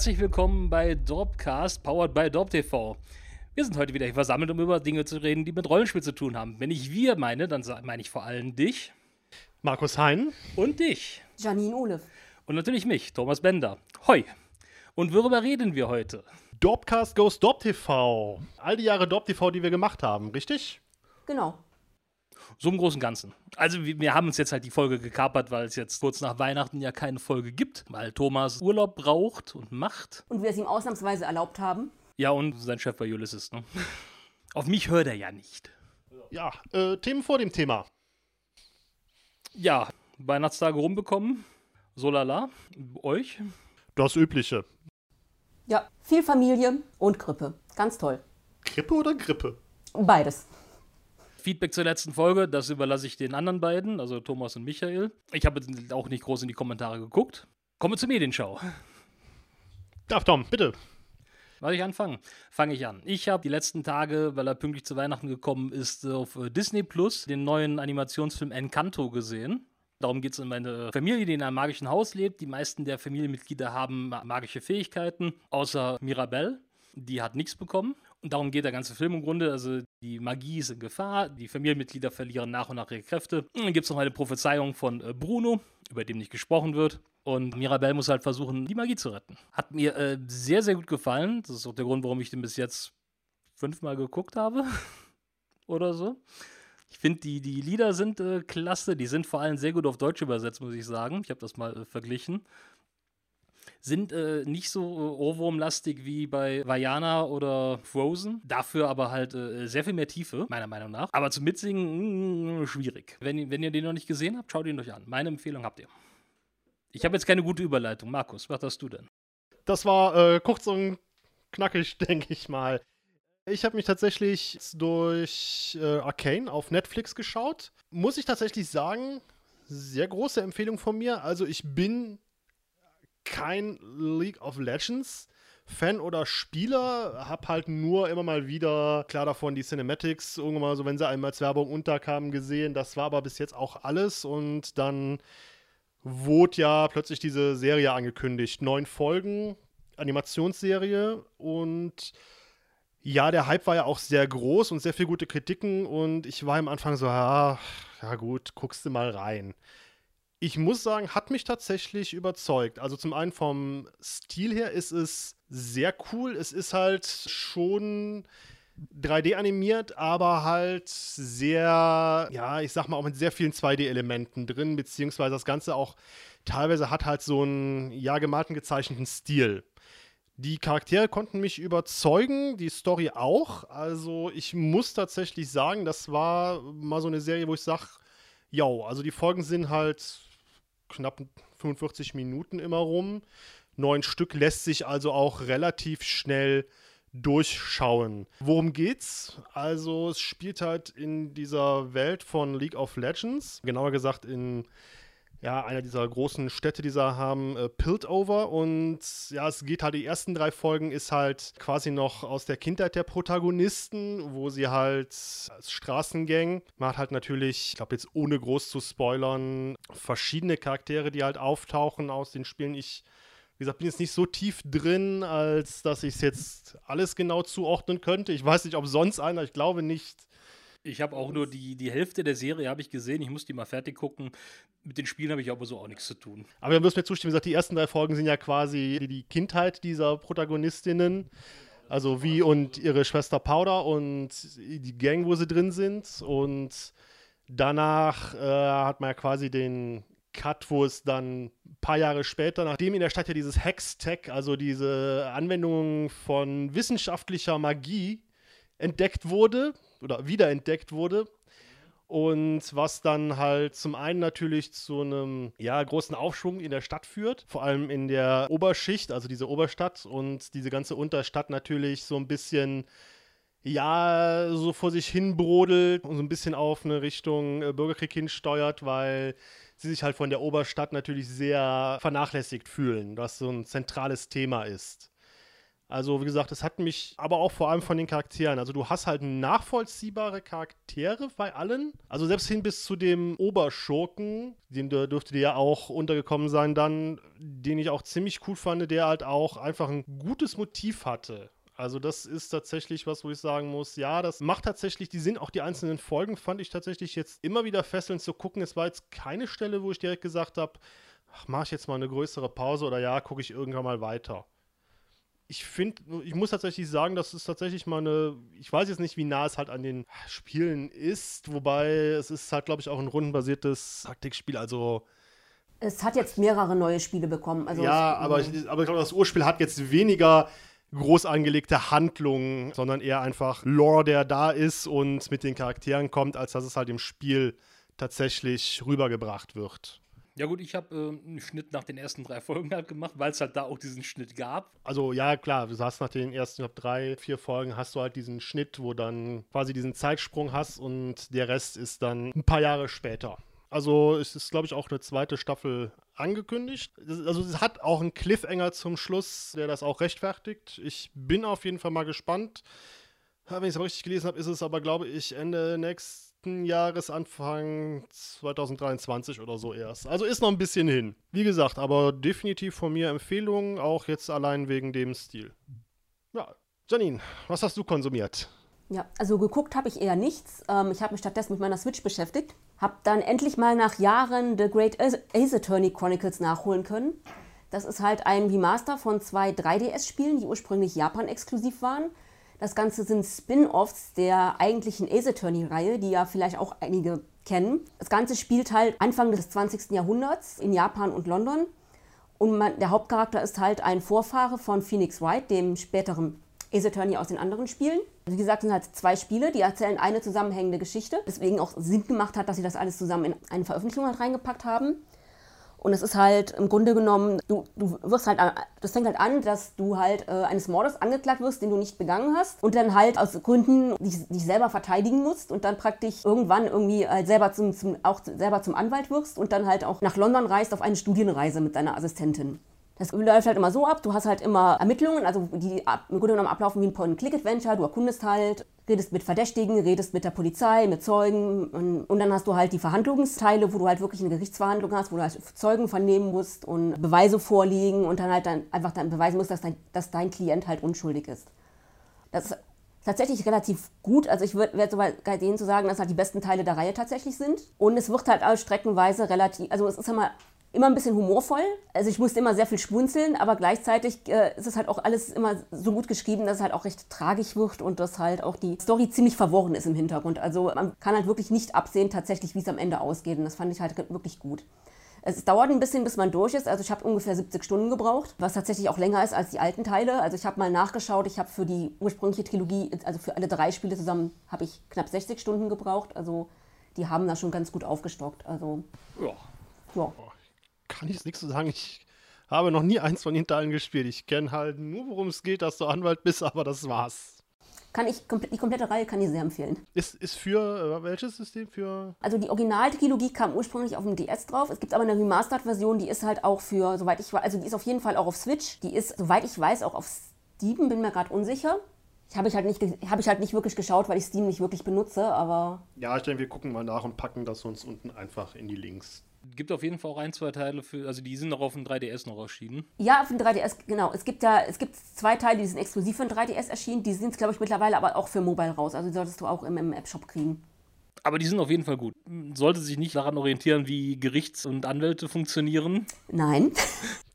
Herzlich willkommen bei Dorpcast, powered by DorpTV. Wir sind heute wieder hier versammelt, um über Dinge zu reden, die mit Rollenspiel zu tun haben. Wenn ich wir meine, dann meine ich vor allem dich. Markus Hein. Und dich. Janine Olef. Und natürlich mich, Thomas Bender. Hoi. Und worüber reden wir heute? Dorpcast Goes DorpTV. All die Jahre DorpTV, die wir gemacht haben, richtig? Genau. So im Großen und Ganzen. Also wir, wir haben uns jetzt halt die Folge gekapert, weil es jetzt kurz nach Weihnachten ja keine Folge gibt, weil Thomas Urlaub braucht und macht. Und wir es ihm ausnahmsweise erlaubt haben. Ja, und sein Chef war Ulysses, ne? Auf mich hört er ja nicht. Ja, äh, Themen vor dem Thema. Ja, Weihnachtstage rumbekommen. So lala. Euch? Das Übliche. Ja, viel Familie und Grippe. Ganz toll. Grippe oder Grippe? Beides. Feedback zur letzten Folge, das überlasse ich den anderen beiden, also Thomas und Michael. Ich habe auch nicht groß in die Kommentare geguckt. Kommen wir zur Medienschau. Darf Tom, bitte. Soll ich anfangen? Fange ich an. Ich habe die letzten Tage, weil er pünktlich zu Weihnachten gekommen ist, auf äh, Disney Plus den neuen Animationsfilm Encanto gesehen. Darum geht es um eine Familie, die in einem magischen Haus lebt. Die meisten der Familienmitglieder haben magische Fähigkeiten, außer Mirabelle. Die hat nichts bekommen. Und darum geht der ganze Film im Grunde. Also die Magie ist in Gefahr, die Familienmitglieder verlieren nach und nach ihre Kräfte. Und dann gibt es noch eine Prophezeiung von äh, Bruno, über dem nicht gesprochen wird. Und Mirabelle muss halt versuchen, die Magie zu retten. Hat mir äh, sehr, sehr gut gefallen. Das ist auch der Grund, warum ich den bis jetzt fünfmal geguckt habe. Oder so. Ich finde, die, die Lieder sind äh, klasse. Die sind vor allem sehr gut auf Deutsch übersetzt, muss ich sagen. Ich habe das mal äh, verglichen sind äh, nicht so äh, Ohrwurmlastig wie bei Vajana oder Frozen. Dafür aber halt äh, sehr viel mehr Tiefe, meiner Meinung nach. Aber zum Mitsingen mh, mm, schwierig. Wenn, wenn ihr den noch nicht gesehen habt, schaut ihn euch an. Meine Empfehlung habt ihr. Ich habe jetzt keine gute Überleitung. Markus, was hast du denn? Das war äh, kurz und knackig, denke ich mal. Ich habe mich tatsächlich durch äh, Arcane auf Netflix geschaut. Muss ich tatsächlich sagen, sehr große Empfehlung von mir. Also ich bin kein League of Legends Fan oder Spieler, hab halt nur immer mal wieder, klar davon, die Cinematics, irgendwann mal so, wenn sie einmal als Werbung unterkamen, gesehen. Das war aber bis jetzt auch alles und dann wurde ja plötzlich diese Serie angekündigt. Neun Folgen, Animationsserie und ja, der Hype war ja auch sehr groß und sehr viele gute Kritiken und ich war am Anfang so, ja, ja gut, guckst du mal rein ich muss sagen, hat mich tatsächlich überzeugt. Also zum einen vom Stil her ist es sehr cool. Es ist halt schon 3D animiert, aber halt sehr, ja, ich sag mal auch mit sehr vielen 2D-Elementen drin, beziehungsweise das Ganze auch teilweise hat halt so einen, ja, gemalten, gezeichneten Stil. Die Charaktere konnten mich überzeugen, die Story auch. Also ich muss tatsächlich sagen, das war mal so eine Serie, wo ich sage, ja, also die Folgen sind halt knapp 45 Minuten immer rum. Neun Stück lässt sich also auch relativ schnell durchschauen. Worum geht's? Also es spielt halt in dieser Welt von League of Legends, genauer gesagt in ja, einer dieser großen Städte, die sie haben, äh, Piltover. Und ja, es geht halt, die ersten drei Folgen ist halt quasi noch aus der Kindheit der Protagonisten, wo sie halt als Straßengang, man hat halt natürlich, ich glaube jetzt ohne groß zu spoilern, verschiedene Charaktere, die halt auftauchen aus den Spielen. Ich wie gesagt, bin jetzt nicht so tief drin, als dass ich es jetzt alles genau zuordnen könnte. Ich weiß nicht, ob sonst einer, ich glaube nicht. Ich habe auch nur die, die Hälfte der Serie habe ich gesehen. Ich muss die mal fertig gucken. Mit den Spielen habe ich aber so auch nichts zu tun. Aber du wirst mir zustimmen, gesagt, die ersten drei Folgen sind ja quasi die Kindheit dieser Protagonistinnen. Also wie und ihre Schwester Powder und die Gang, wo sie drin sind. Und danach äh, hat man ja quasi den Cut, wo es dann ein paar Jahre später, nachdem in der Stadt ja dieses Hex-Tech, also diese Anwendung von wissenschaftlicher Magie entdeckt wurde, oder wiederentdeckt wurde. Und was dann halt zum einen natürlich zu einem ja, großen Aufschwung in der Stadt führt, vor allem in der Oberschicht, also diese Oberstadt und diese ganze Unterstadt natürlich so ein bisschen ja, so vor sich hin brodelt und so ein bisschen auf eine Richtung äh, Bürgerkrieg hinsteuert, weil sie sich halt von der Oberstadt natürlich sehr vernachlässigt fühlen, was so ein zentrales Thema ist. Also, wie gesagt, es hat mich aber auch vor allem von den Charakteren. Also, du hast halt nachvollziehbare Charaktere bei allen. Also, selbst hin bis zu dem Oberschurken, den dürfte dir ja auch untergekommen sein, dann, den ich auch ziemlich cool fand, der halt auch einfach ein gutes Motiv hatte. Also das ist tatsächlich was, wo ich sagen muss, ja, das macht tatsächlich die Sinn. Auch die einzelnen Folgen fand ich tatsächlich jetzt immer wieder fesselnd zu gucken. Es war jetzt keine Stelle, wo ich direkt gesagt habe, mache ich jetzt mal eine größere Pause oder ja, gucke ich irgendwann mal weiter ich finde, ich muss tatsächlich sagen, das ist tatsächlich mal eine, ich weiß jetzt nicht, wie nah es halt an den Spielen ist, wobei es ist halt, glaube ich, auch ein rundenbasiertes Taktikspiel, also es hat jetzt mehrere neue Spiele bekommen. Also ja, aber ich, aber ich glaube, das Urspiel hat jetzt weniger groß angelegte Handlungen, sondern eher einfach Lore, der da ist und mit den Charakteren kommt, als dass es halt im Spiel tatsächlich rübergebracht wird. Ja gut, ich habe äh, einen Schnitt nach den ersten drei Folgen halt gemacht, weil es halt da auch diesen Schnitt gab. Also ja, klar, du hast nach den ersten glaub, drei, vier Folgen hast du halt diesen Schnitt, wo dann quasi diesen Zeitsprung hast und der Rest ist dann ein paar Jahre später. Also es ist, glaube ich, auch eine zweite Staffel angekündigt. Also es hat auch einen Cliffhanger zum Schluss, der das auch rechtfertigt. Ich bin auf jeden Fall mal gespannt. Wenn ich es richtig gelesen habe, ist es aber, glaube ich, Ende nächstes Jahresanfang 2023 oder so erst. Also ist noch ein bisschen hin. Wie gesagt, aber definitiv von mir Empfehlungen, auch jetzt allein wegen dem Stil. Ja, Janine, was hast du konsumiert? Ja, also geguckt habe ich eher nichts. Ähm, ich habe mich stattdessen mit meiner Switch beschäftigt. Habe dann endlich mal nach Jahren The Great Ace Attorney Chronicles nachholen können. Das ist halt ein Remaster von zwei 3DS-Spielen, die ursprünglich Japan-exklusiv waren das Ganze sind Spin-offs der eigentlichen Ace Attorney-Reihe, die ja vielleicht auch einige kennen. Das Ganze spielt halt Anfang des 20. Jahrhunderts in Japan und London. Und man, der Hauptcharakter ist halt ein Vorfahre von Phoenix Wright, dem späteren Ace Attorney aus den anderen Spielen. Wie gesagt, es sind halt zwei Spiele, die erzählen eine zusammenhängende Geschichte. Deswegen auch Sinn gemacht hat, dass sie das alles zusammen in eine Veröffentlichung halt reingepackt haben. Und es ist halt im Grunde genommen, du, du wirst halt, das fängt halt an, dass du halt äh, eines Mordes angeklagt wirst, den du nicht begangen hast und dann halt aus Gründen dich, dich selber verteidigen musst und dann praktisch irgendwann irgendwie halt selber zum, zum, auch selber zum Anwalt wirst und dann halt auch nach London reist auf eine Studienreise mit deiner Assistentin. Das läuft halt immer so ab, du hast halt immer Ermittlungen, also die im Grunde genommen ablaufen wie ein Point-and-Click-Adventure, du erkundest halt, redest mit Verdächtigen, redest mit der Polizei, mit Zeugen und, und, dann hast du halt die Verhandlungsteile, wo du halt wirklich eine Gerichtsverhandlung hast, wo du halt Zeugen vernehmen musst und Beweise vorliegen und dann halt dann einfach dann beweisen musst, dass dein, dass dein Klient halt unschuldig ist. Das ist tatsächlich relativ gut. Also ich werde so weit gehen zu sagen, dass halt die besten Teile der Reihe tatsächlich sind. Und es wird halt auch streckenweise relativ, also es ist immer immer ein bisschen humorvoll. Also ich musste immer sehr viel schmunzeln, aber gleichzeitig äh, ist es halt auch alles immer so gut geschrieben, dass es halt auch recht tragisch wird und dass halt auch die Story ziemlich verworren ist im Hintergrund. Also man kann halt wirklich nicht absehen tatsächlich, wie es am Ende ausgeht und das fand ich halt wirklich gut. Es dauert ein bisschen, bis man durch ist. Also ich habe ungefähr 70 Stunden gebraucht, was tatsächlich auch länger ist als die alten Teile. Also ich habe mal nachgeschaut, ich habe für die ursprüngliche Trilogie, also für alle drei Spiele zusammen, habe ich knapp 60 Stunden gebraucht. Also die haben da schon ganz gut aufgestockt. Also ja. ja kann ich nichts zu sagen. Ich habe noch nie eins von den Teilen gespielt. Ich kenne halt nur, worum es geht, dass du Anwalt bist, aber das war's. Kann ich, die komplette Reihe kann ich sehr empfehlen. Ist, ist für äh, welches System? Für also die Original-Trilogie kam ursprünglich auf dem DS drauf. Es gibt aber eine Remastered-Version, die ist halt auch für, soweit ich weiß, also die ist auf jeden Fall auch auf Switch. Die ist, soweit ich weiß, auch auf Steam, bin mir gerade unsicher. Ich habe ich, halt nicht, hab ich halt nicht wirklich geschaut, weil ich Steam nicht wirklich benutze, aber. Ja, ich denke, wir gucken mal nach und packen das uns unten einfach in die Links gibt auf jeden Fall auch ein, zwei Teile für, also die sind noch auf dem 3DS noch erschienen. Ja, auf dem 3DS, genau. Es gibt ja, es gibt zwei Teile, die sind exklusiv für den 3DS erschienen, die sind, glaube ich, mittlerweile aber auch für Mobile raus. Also die solltest du auch im, im App-Shop kriegen. Aber die sind auf jeden Fall gut. Sollte sich nicht daran orientieren, wie Gerichts- und Anwälte funktionieren. Nein.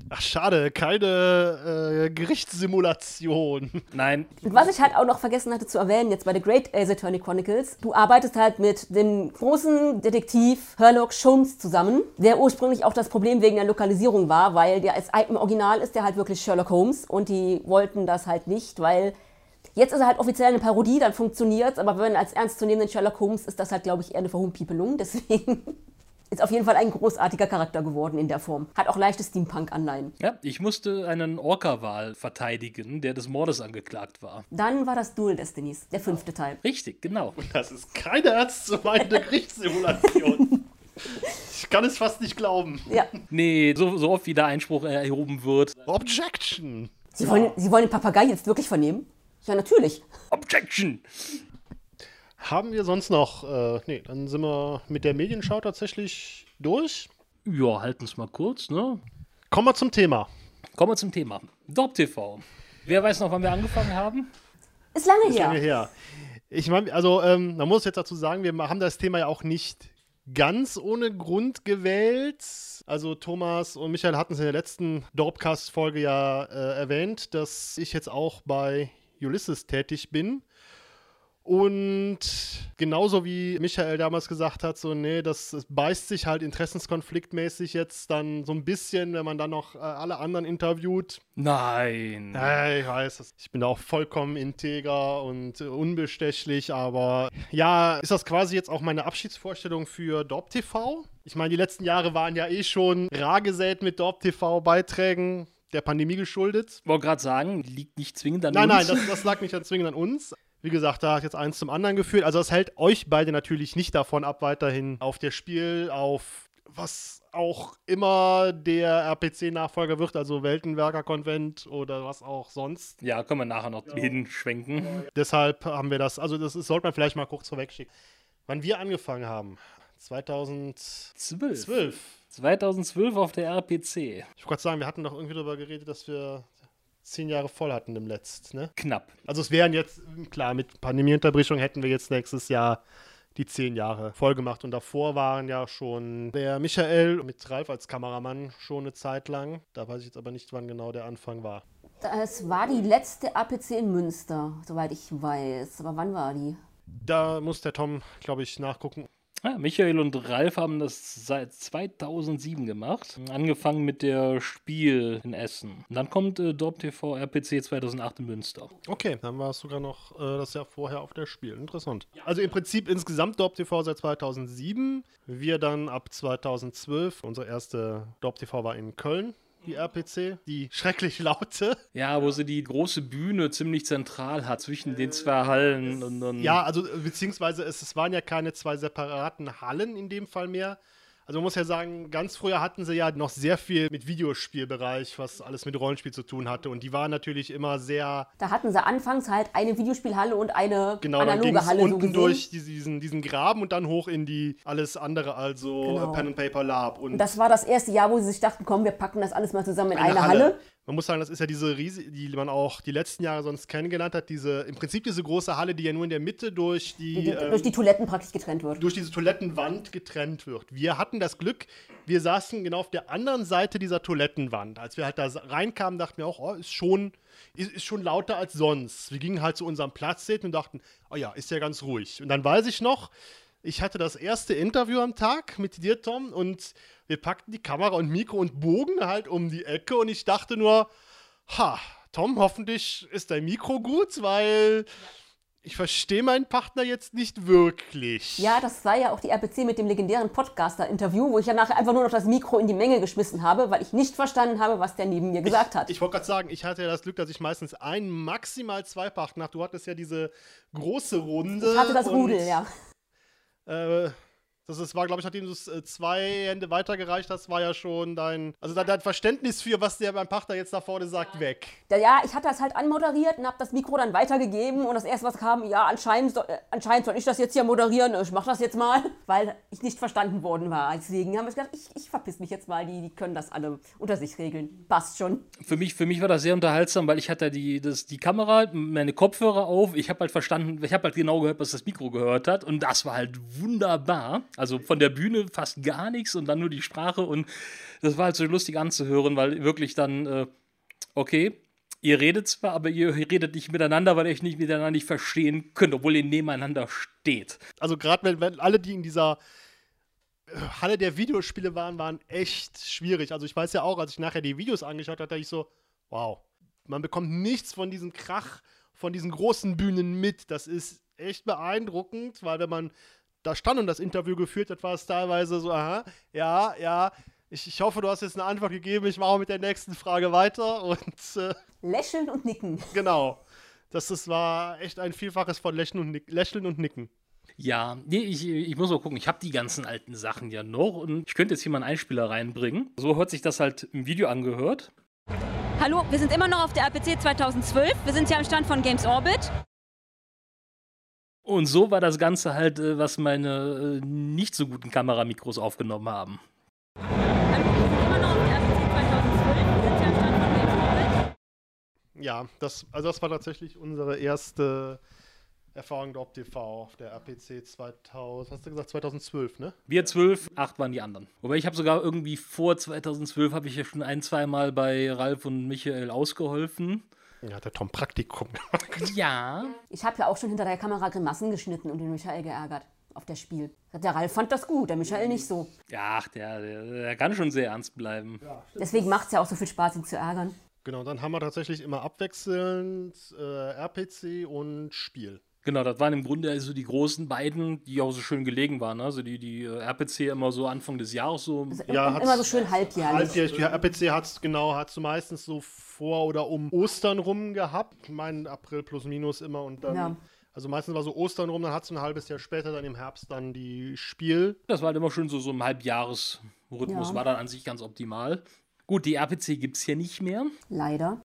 Ach, schade, keine äh, Gerichtssimulation. Nein. Und was ich halt auch noch vergessen hatte zu erwähnen, jetzt bei The Great Ace Attorney Chronicles, du arbeitest halt mit dem großen Detektiv Herlock Sholmes zusammen, der ursprünglich auch das Problem wegen der Lokalisierung war, weil der als im Original ist der halt wirklich Sherlock Holmes und die wollten das halt nicht, weil Jetzt ist er halt offiziell eine Parodie, dann funktioniert es, aber wenn als ernstzunehmenden Sherlock Holmes ist das halt, glaube ich, eher eine Verhumpipelung. Deswegen ist auf jeden Fall ein großartiger Charakter geworden in der Form. Hat auch leichte Steampunk-Anleihen. Ja, ich musste einen Orca-Wal verteidigen, der des Mordes angeklagt war. Dann war das Duel Destinies, der fünfte Teil. Richtig, genau. Und das ist keine ernstzumeinende Gerichtssimulation. Ich kann es fast nicht glauben. Ja. Nee, so, so oft wie der Einspruch erhoben wird. Objection! Sie wollen, Sie wollen den Papagei jetzt wirklich vernehmen? Ja, natürlich. Objection! Haben wir sonst noch, äh, nee, dann sind wir mit der Medienschau tatsächlich durch. Ja, halten es mal kurz, ne? Kommen wir zum Thema. Kommen wir zum Thema. Dorp TV. Wer weiß noch, wann wir angefangen haben? Ist lange Ist her. lange her. Ich meine, also, ähm, man muss jetzt dazu sagen, wir haben das Thema ja auch nicht ganz ohne Grund gewählt. Also Thomas und Michael hatten es in der letzten Dorpcast-Folge ja äh, erwähnt, dass ich jetzt auch bei Ulysses tätig bin. Und genauso wie Michael damals gesagt hat, so, nee, das, das beißt sich halt interessenskonfliktmäßig jetzt dann so ein bisschen, wenn man dann noch äh, alle anderen interviewt. Nein. Ja, ich weiß, das- ich bin da auch vollkommen integer und äh, unbestechlich, aber ja, ist das quasi jetzt auch meine Abschiedsvorstellung für Dorp TV? Ich meine, die letzten Jahre waren ja eh schon rar gesät mit Dorp TV-Beiträgen, der Pandemie geschuldet. Ich wollte gerade sagen, liegt nicht zwingend an Nein, uns. nein, das, das lag nicht an zwingend an uns. Wie gesagt, da hat jetzt eins zum anderen geführt. Also das hält euch beide natürlich nicht davon ab, weiterhin auf der Spiel, auf was auch immer der RPC-Nachfolger wird, also Weltenwerker-Konvent oder was auch sonst. Ja, können wir nachher noch hinschwenken. Deshalb haben wir das, also das sollte man vielleicht mal kurz vorwegschicken. Wann wir angefangen haben, 2012. Zwölf. 2012 auf der RPC. Ich wollte gerade sagen, wir hatten doch irgendwie darüber geredet, dass wir zehn Jahre voll hatten im Letzt, ne? Knapp. Also es wären jetzt, klar, mit Pandemieunterbrechung hätten wir jetzt nächstes Jahr die zehn Jahre voll gemacht. Und davor waren ja schon der Michael mit Ralf als Kameramann schon eine Zeit lang. Da weiß ich jetzt aber nicht, wann genau der Anfang war. Das war die letzte APC in Münster, soweit ich weiß. Aber wann war die? Da muss der Tom, glaube ich, nachgucken. Ja, Michael und Ralf haben das seit 2007 gemacht. Angefangen mit der Spiel in Essen. Und dann kommt äh, Dorp TV RPC 2008 in Münster. Okay, dann war es sogar noch äh, das Jahr vorher auf der Spiel. Interessant. Also im Prinzip insgesamt Dorp TV seit 2007. Wir dann ab 2012. Unsere erste Dorp TV war in Köln, die RPC. Die schrecklich laute. Ja, wo sie die große Bühne ziemlich zentral hat zwischen den zwei Hallen und dann. Ja, also äh, beziehungsweise es, es waren ja keine zwei separaten Hallen in dem Fall mehr. Also man muss ja sagen, ganz früher hatten sie ja noch sehr viel mit Videospielbereich, was alles mit Rollenspiel zu tun hatte. Und die waren natürlich immer sehr, Da hatten sie anfangs halt eine Videospielhalle und eine genau, dann ging analoge es Halle so unten gesehen. durch diesen, diesen Graben und dann hoch in die alles andere, also Genau. Pen and Paper Lab. Und Und das war das erste Jahr, wo sie sich dachten, komm, wir packen das alles mal zusammen in eine, Halle. Man muss sagen, das ist ja diese riesige, die man auch die letzten Jahre sonst kennengelernt hat, diese, im Prinzip diese große Halle, die ja nur in der Mitte durch die, Die, ähm, durch die Toiletten praktisch getrennt wird. durch diese Toilettenwand getrennt wird. Wir hatten das Glück, wir saßen genau auf der anderen Seite dieser Toilettenwand. Als wir halt da reinkamen, dachten wir auch, oh, ist schon, ist, ist schon lauter als sonst. Wir gingen halt zu unserem Platz und dachten, oh ja, ist ja ganz ruhig. Und dann weiß ich noch, ich hatte das erste Interview am Tag mit dir, Tom, und wir packten die Kamera und Mikro und bogen halt um die Ecke und ich dachte nur, ha, Tom, hoffentlich ist dein Mikro gut, weil ich verstehe meinen Partner jetzt nicht wirklich. Ja, das war ja auch die RPC mit dem legendären Podcaster-Interview, wo ich ja nachher einfach nur noch das Mikro in die Menge geschmissen habe, weil ich nicht verstanden habe, was der neben mir gesagt hat. Ich wollte gerade sagen, ich hatte ja das Glück, dass ich meistens ein, maximal zwei Partner. Du hattest ja diese große Runde. Ich hatte das Rudel, ja. Äh, das ist, war, glaube ich, nachdem du es äh, zwei Hände weitergereicht hast, war ja schon dein, also dein, dein Verständnis für, was der beim Partner jetzt da vorne sagt, weg. Ja, Ja, ich hatte das halt anmoderiert und habe das Mikro dann weitergegeben und das erste, was kam, ja, anscheinend, soll- äh, anscheinend soll ich das jetzt hier moderieren. Ich mach das jetzt mal, weil ich nicht verstanden worden war. Deswegen haben wir gedacht, ich, ich verpiss mich jetzt mal, die, die können das alle unter sich regeln. Passt schon. Für mich, für mich war das sehr unterhaltsam, weil ich hatte die, das, die Kamera, meine Kopfhörer auf. Ich habe halt verstanden, ich habe halt genau gehört, was das Mikro gehört hat. Und das war halt wunderbar. Also von der Bühne fast gar nichts und dann nur die Sprache. Und das war halt so lustig anzuhören, weil wirklich dann, äh, okay, ihr redet zwar, aber ihr redet nicht miteinander, weil ihr euch nicht miteinander nicht verstehen könnt, obwohl ihr nebeneinander steht. Also gerade wenn, wenn alle, die in dieser äh, Halle der Videospiele waren, waren echt schwierig. Also ich weiß ja auch, als ich nachher die Videos angeschaut habe, dachte ich so, wow, man bekommt nichts von diesem Krach, von diesen großen Bühnen mit. Das ist echt beeindruckend, weil wenn man da stand und das Interview geführt hat, war es teilweise so, aha, ja, ja, ich, ich hoffe, du hast jetzt eine Antwort gegeben, ich mache mit der nächsten Frage weiter und äh, Lächeln und nicken. genau. Das, das war echt ein Vielfaches von Lächeln und, Nick Lächeln und Nicken. Ja, nee, ich, ich muss mal gucken. Ich habe die ganzen alten Sachen ja noch und ich könnte jetzt hier mal einen Einspieler reinbringen. So hört sich das halt im Video angehört. Hallo, wir sind immer noch auf der RPC 2012. Wir sind hier am Stand von Games Orbit. Und so war das Ganze halt, äh, was meine äh, nicht so guten Kameramikros aufgenommen haben. Hallo, wir sind immer noch auf der RPC 2012. Wir sind hier am Stand von Games Orbit. Ja, das, also das war tatsächlich unsere erste Erfahrung Dorp TV auf der RPC 2000, hast du gesagt 2012, ne? Wir zwölf, acht waren die anderen. Wobei ich habe sogar irgendwie vor 2012 habe ich ja schon ein, zwei Mal bei Ralf und Michael ausgeholfen. Ja, hat der Tom Praktikum gemacht. Ja. Ich habe ja auch schon hinter der Kamera Grimassen geschnitten und den Michael geärgert auf das Spiel. Der Ralf fand das gut, der Michael nicht so. Ja, ach, der, der, der kann schon sehr ernst bleiben. Deswegen macht es ja auch so viel Spaß, ihn zu ärgern. Genau, dann haben wir tatsächlich immer abwechselnd äh, RPC und Spiel. Genau, das waren im Grunde also die großen beiden, die auch so schön gelegen waren. Also die, die äh, RPC immer so Anfang des Jahres so. Also Ja, immer so schön halbjährlich. Halbjährlich, die RPC hat es genau, hat meistens so vor oder um Ostern rum gehabt. Ich meine April plus minus immer und dann. Ja. Also meistens war so Ostern rum, dann hat es ein halbes Jahr später, dann im Herbst dann die Spiel. Das war halt immer schön so, so im Halbjahresrhythmus, Ja. war dann an sich ganz optimal. Gut, die RPC gibt es hier nicht mehr. Leider.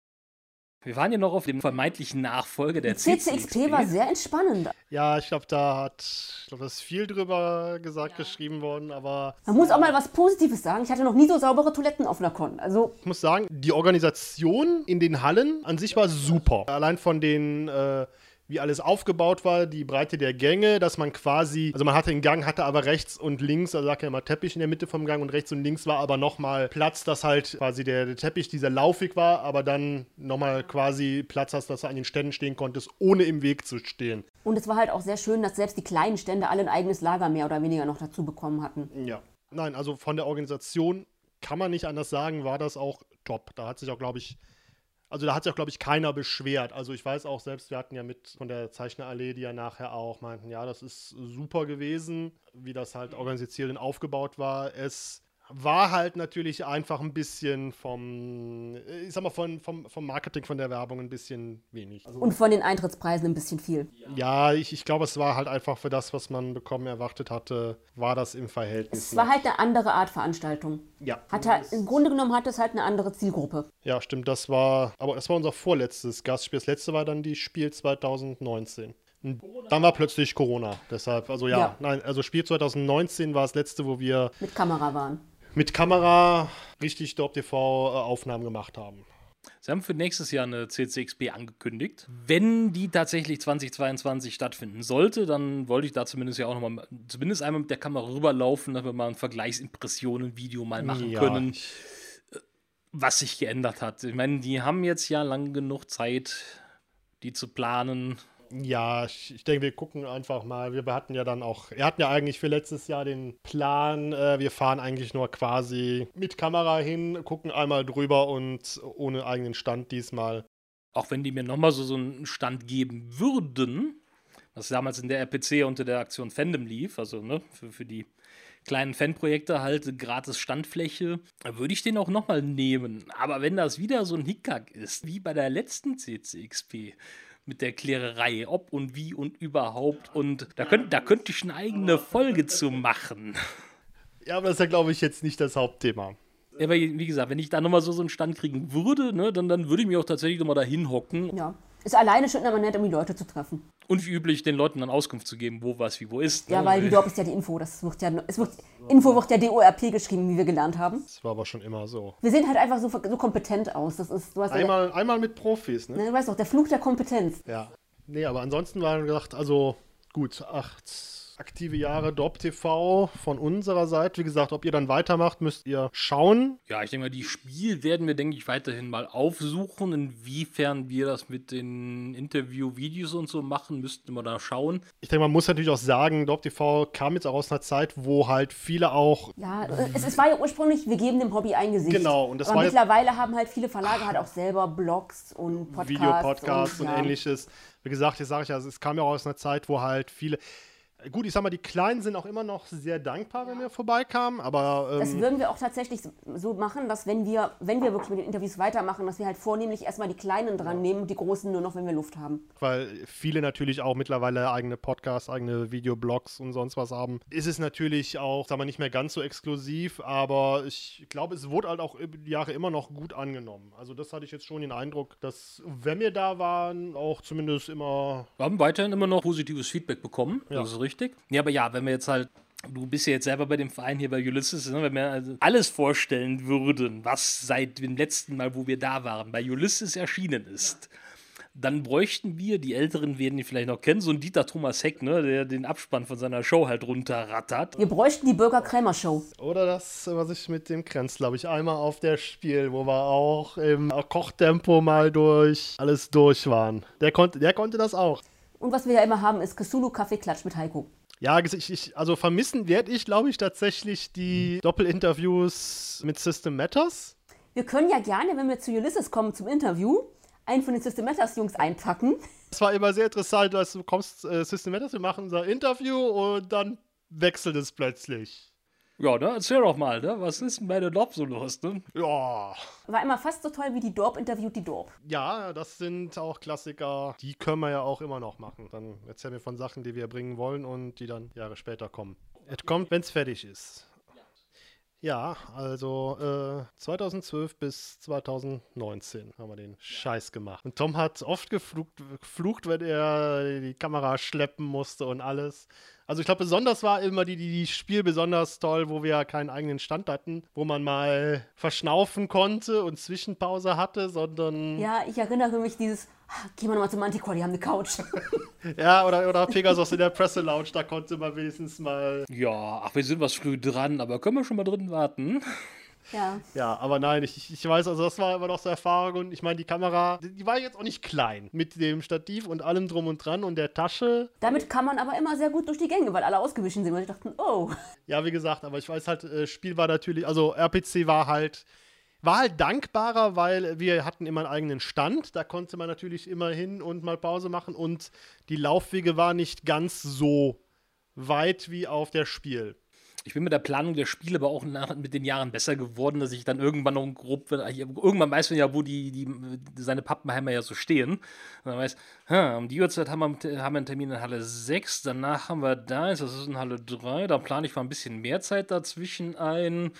Wir waren ja noch auf dem vermeintlichen Nachfolger der CCXP war sehr entspannend. Ja, ich glaube, da hat, ich glaube, da ist viel drüber gesagt, geschrieben worden, aber Man muss auch mal was Positives sagen. Ich hatte noch nie so saubere Toiletten auf einer Con. Also, ich muss sagen, die Organisation in den Hallen an sich war super. Allein von den, äh, wie alles aufgebaut war, die Breite der Gänge, dass man quasi, also man hatte den Gang, hatte aber rechts und links, also lag ja immer Teppich in der Mitte vom Gang und rechts und links war aber nochmal Platz, dass halt quasi der, der Teppich dieser laufig war, aber dann nochmal quasi Platz hast, dass du an den Ständen stehen konntest, ohne im Weg zu stehen. und es war halt auch sehr schön, dass selbst die kleinen Stände alle ein eigenes Lager mehr oder weniger noch dazu bekommen hatten. Ja. Nein, also von der Organisation kann man nicht anders sagen, war das auch top. Da hat sich auch, glaube ich, also da hat sich auch, glaube ich, keiner beschwert. Also ich weiß auch selbst, wir hatten ja mit von der Zeichnerallee, die ja nachher auch meinten, ja, das ist super gewesen, wie das halt organisiert und aufgebaut war. Es war halt natürlich einfach ein bisschen vom, ich sag mal, von, vom, vom Marketing, von der Werbung ein bisschen wenig. Also, Und von den Eintrittspreisen ein bisschen viel. ja, ich, ich glaube, es war halt einfach für das, was man bekommen erwartet hatte, war das im Verhältnis. Es war halt eine andere Art Veranstaltung. ja. Hat halt, Im Grunde genommen hat es halt eine andere Zielgruppe. Ja, stimmt, das war, aber das war unser vorletztes Gastspiel. Das letzte war dann die Spiel 2019. Und dann war plötzlich Corona. Deshalb, also ja, Ja. nein, also Spiel 2019 war das letzte, wo wir Mit Kamera waren. Mit Kamera richtig Dorp TV äh, gemacht haben. Sie haben für nächstes Jahr eine CCXP angekündigt. Wenn die tatsächlich 2022 stattfinden sollte, dann wollte ich da zumindest ja auch nochmal, zumindest einmal mit der Kamera rüberlaufen, dass wir mal ein Vergleichsimpressionen-Video mal machen Ja, können, ich- was sich geändert hat. Ich meine, die haben jetzt ja lang genug Zeit, die zu planen. Ja, ich, ich denke, wir gucken einfach mal. Wir hatten ja dann auch, wir hatten ja eigentlich für letztes Jahr den Plan, äh, wir fahren eigentlich nur quasi mit Kamera hin, gucken einmal drüber und ohne eigenen Stand diesmal. Auch wenn die mir nochmal so, so einen Stand geben würden, was damals in der RPC unter der Aktion Fandom lief, also ne, für, für die kleinen Fanprojekte halt gratis Standfläche, würde ich den auch nochmal nehmen. Aber wenn das wieder so ein Hickhack ist, wie bei der letzten CCXP, mit der Klärerei, ob und wie und überhaupt, und da, könnt, da könnte ich eine eigene Folge zu machen. Ja, aber das ist ja, glaube ich, jetzt nicht das Hauptthema. Ja, Aber wie gesagt, wenn ich da nochmal so, so einen Stand kriegen würde, ne, dann, dann würde ich mich auch tatsächlich nochmal dahin hocken Ja. Ist alleine schon immer nett, um die Leute zu treffen. und wie üblich den Leuten dann Auskunft zu geben, wo was wie wo ist. Ja, ne? weil die Dorp ist ja die Info. Das wird ja, es wird, Info wird ja DORP geschrieben, wie wir gelernt haben. Das war aber schon immer so. Wir sehen halt einfach so, so kompetent aus. Das ist, du, hast ja, Einmal, einmal mit Profis, ne? ne, du weißt doch, der Fluch der Kompetenz. Ja. Nee, aber ansonsten war gedacht, also gut, acht aktive Jahre Dorp TV von unserer Seite. Wie gesagt, ob ihr dann weitermacht, müsst ihr schauen. Ja, ich denke mal, die Spiel werden wir, denke ich, weiterhin mal aufsuchen. Inwiefern wir das mit den Interview-Videos und so machen, müssten wir da schauen. Ich denke, man muss natürlich auch sagen, Dorp TV kam jetzt auch aus einer Zeit, wo halt viele auch Ja, es, es war ja ursprünglich, wir geben dem Hobby ein Gesicht. Genau, und das Aber war jetzt- mittlerweile haben halt viele Verlage halt auch selber Blogs und Podcasts. Videopodcasts und, ja. ähnliches. Wie gesagt, jetzt sage ich ja, es kam ja auch aus einer Zeit, wo halt viele. Gut, ich sag mal, die Kleinen sind auch immer noch sehr dankbar, wenn wir vorbeikamen, aber Das ähm, würden wir auch tatsächlich so machen, dass wenn wir, wenn wir wirklich mit den Interviews weitermachen, dass wir halt vornehmlich erstmal die Kleinen dran nehmen und die Großen nur noch, wenn wir Luft haben. weil viele natürlich auch mittlerweile eigene Podcasts, eigene Videoblogs und sonst was haben, ist es natürlich auch, sagen wir, nicht mehr ganz so exklusiv, aber ich glaube, es wurde halt auch über die Jahre immer noch gut angenommen. Also das hatte ich jetzt schon den Eindruck, dass, wenn wir da waren, auch zumindest immer Wir haben weiterhin immer noch positives Feedback bekommen. Ja. Das ist richtig. Ja, aber ja, wenn wir jetzt halt. Du bist ja jetzt selber bei dem Verein hier bei Ulysses, ne? wenn wir also alles vorstellen würden, was seit dem letzten Mal, wo wir da waren, bei Ulysses erschienen ist, dann bräuchten wir, die Älteren werden ihn vielleicht noch kennen, so einen Dieter Thomas Heck, ne? der den Abspann von seiner Show halt runterrattert. Wir bräuchten die Bürger-Krämer-Show. Oder das, was ich mit dem Krenz, glaube ich, einmal auf der Spiel, wo wir auch im Kochtempo mal durch alles durch waren. Der konnte, der konnte das auch. Und was wir ja immer haben, ist Cthulhu Kaffeeklatsch mit Heiko. Ja, ich, ich, also vermissen werde ich, glaube ich, tatsächlich die Doppelinterviews mit System Matters. Wir können ja gerne, wenn wir zu Ulysses kommen zum Interview, einen von den System Matters Jungs einpacken. Es war immer sehr interessant, dass du kommst, äh, System Matters, wir machen unser Interview und dann wechselt es plötzlich. Ja, ne? Erzähl doch mal, ne? Was ist denn bei der Lob so los, ne? Ja, War immer fast so toll wie die Dorp interviewt die Dorp. ja, das sind auch Klassiker, die können wir ja auch immer noch machen. Dann erzählen wir von Sachen, die wir bringen wollen und die dann Jahre später kommen. Es kommt, wenn es fertig ist. Ja, also äh, 2012 bis 2019 haben wir den Scheiß gemacht. Und Tom hat oft geflucht, geflucht, wenn er die Kamera schleppen musste und alles. Also ich glaube, besonders war immer die, die, die Spiel besonders toll, wo wir keinen eigenen Stand hatten, wo man mal verschnaufen konnte und Zwischenpause hatte, sondern Ja, ich erinnere mich dieses, gehen wir nochmal zum Manticore, die haben eine Couch. ja, oder, oder Pegasus in der Presselounge, da konnte man wenigstens mal Ja, ach, wir sind was früh dran, aber können wir schon mal drin warten? ja. Ja, aber nein, ich, ich weiß, also das war immer noch so Erfahrung und ich meine, die Kamera, die, die war jetzt auch nicht klein mit dem Stativ und allem drum und dran und der Tasche. Damit kann man aber immer sehr gut durch die Gänge, weil alle ausgewichen sind. Und ich dachte, oh, Ja, wie gesagt, aber ich weiß halt, äh, Spiel war natürlich, also RPC war halt, war halt dankbarer, weil wir hatten immer einen eigenen Stand, da konnte man natürlich immer hin und mal Pause machen und die Laufwege waren nicht ganz so weit wie auf der Spiel. Ich bin mit der Planung der Spiele aber auch nach, mit den Jahren besser geworden, dass ich dann irgendwann noch grob, irgendwann weiß man ja, wo die, die seine Pappenheimer ja so stehen. Und dann weiß, hm, um die Uhrzeit haben wir, haben wir einen Termin in Halle 6, danach haben wir da, das ist in Halle 3, da plane ich mal ein bisschen mehr Zeit dazwischen ein.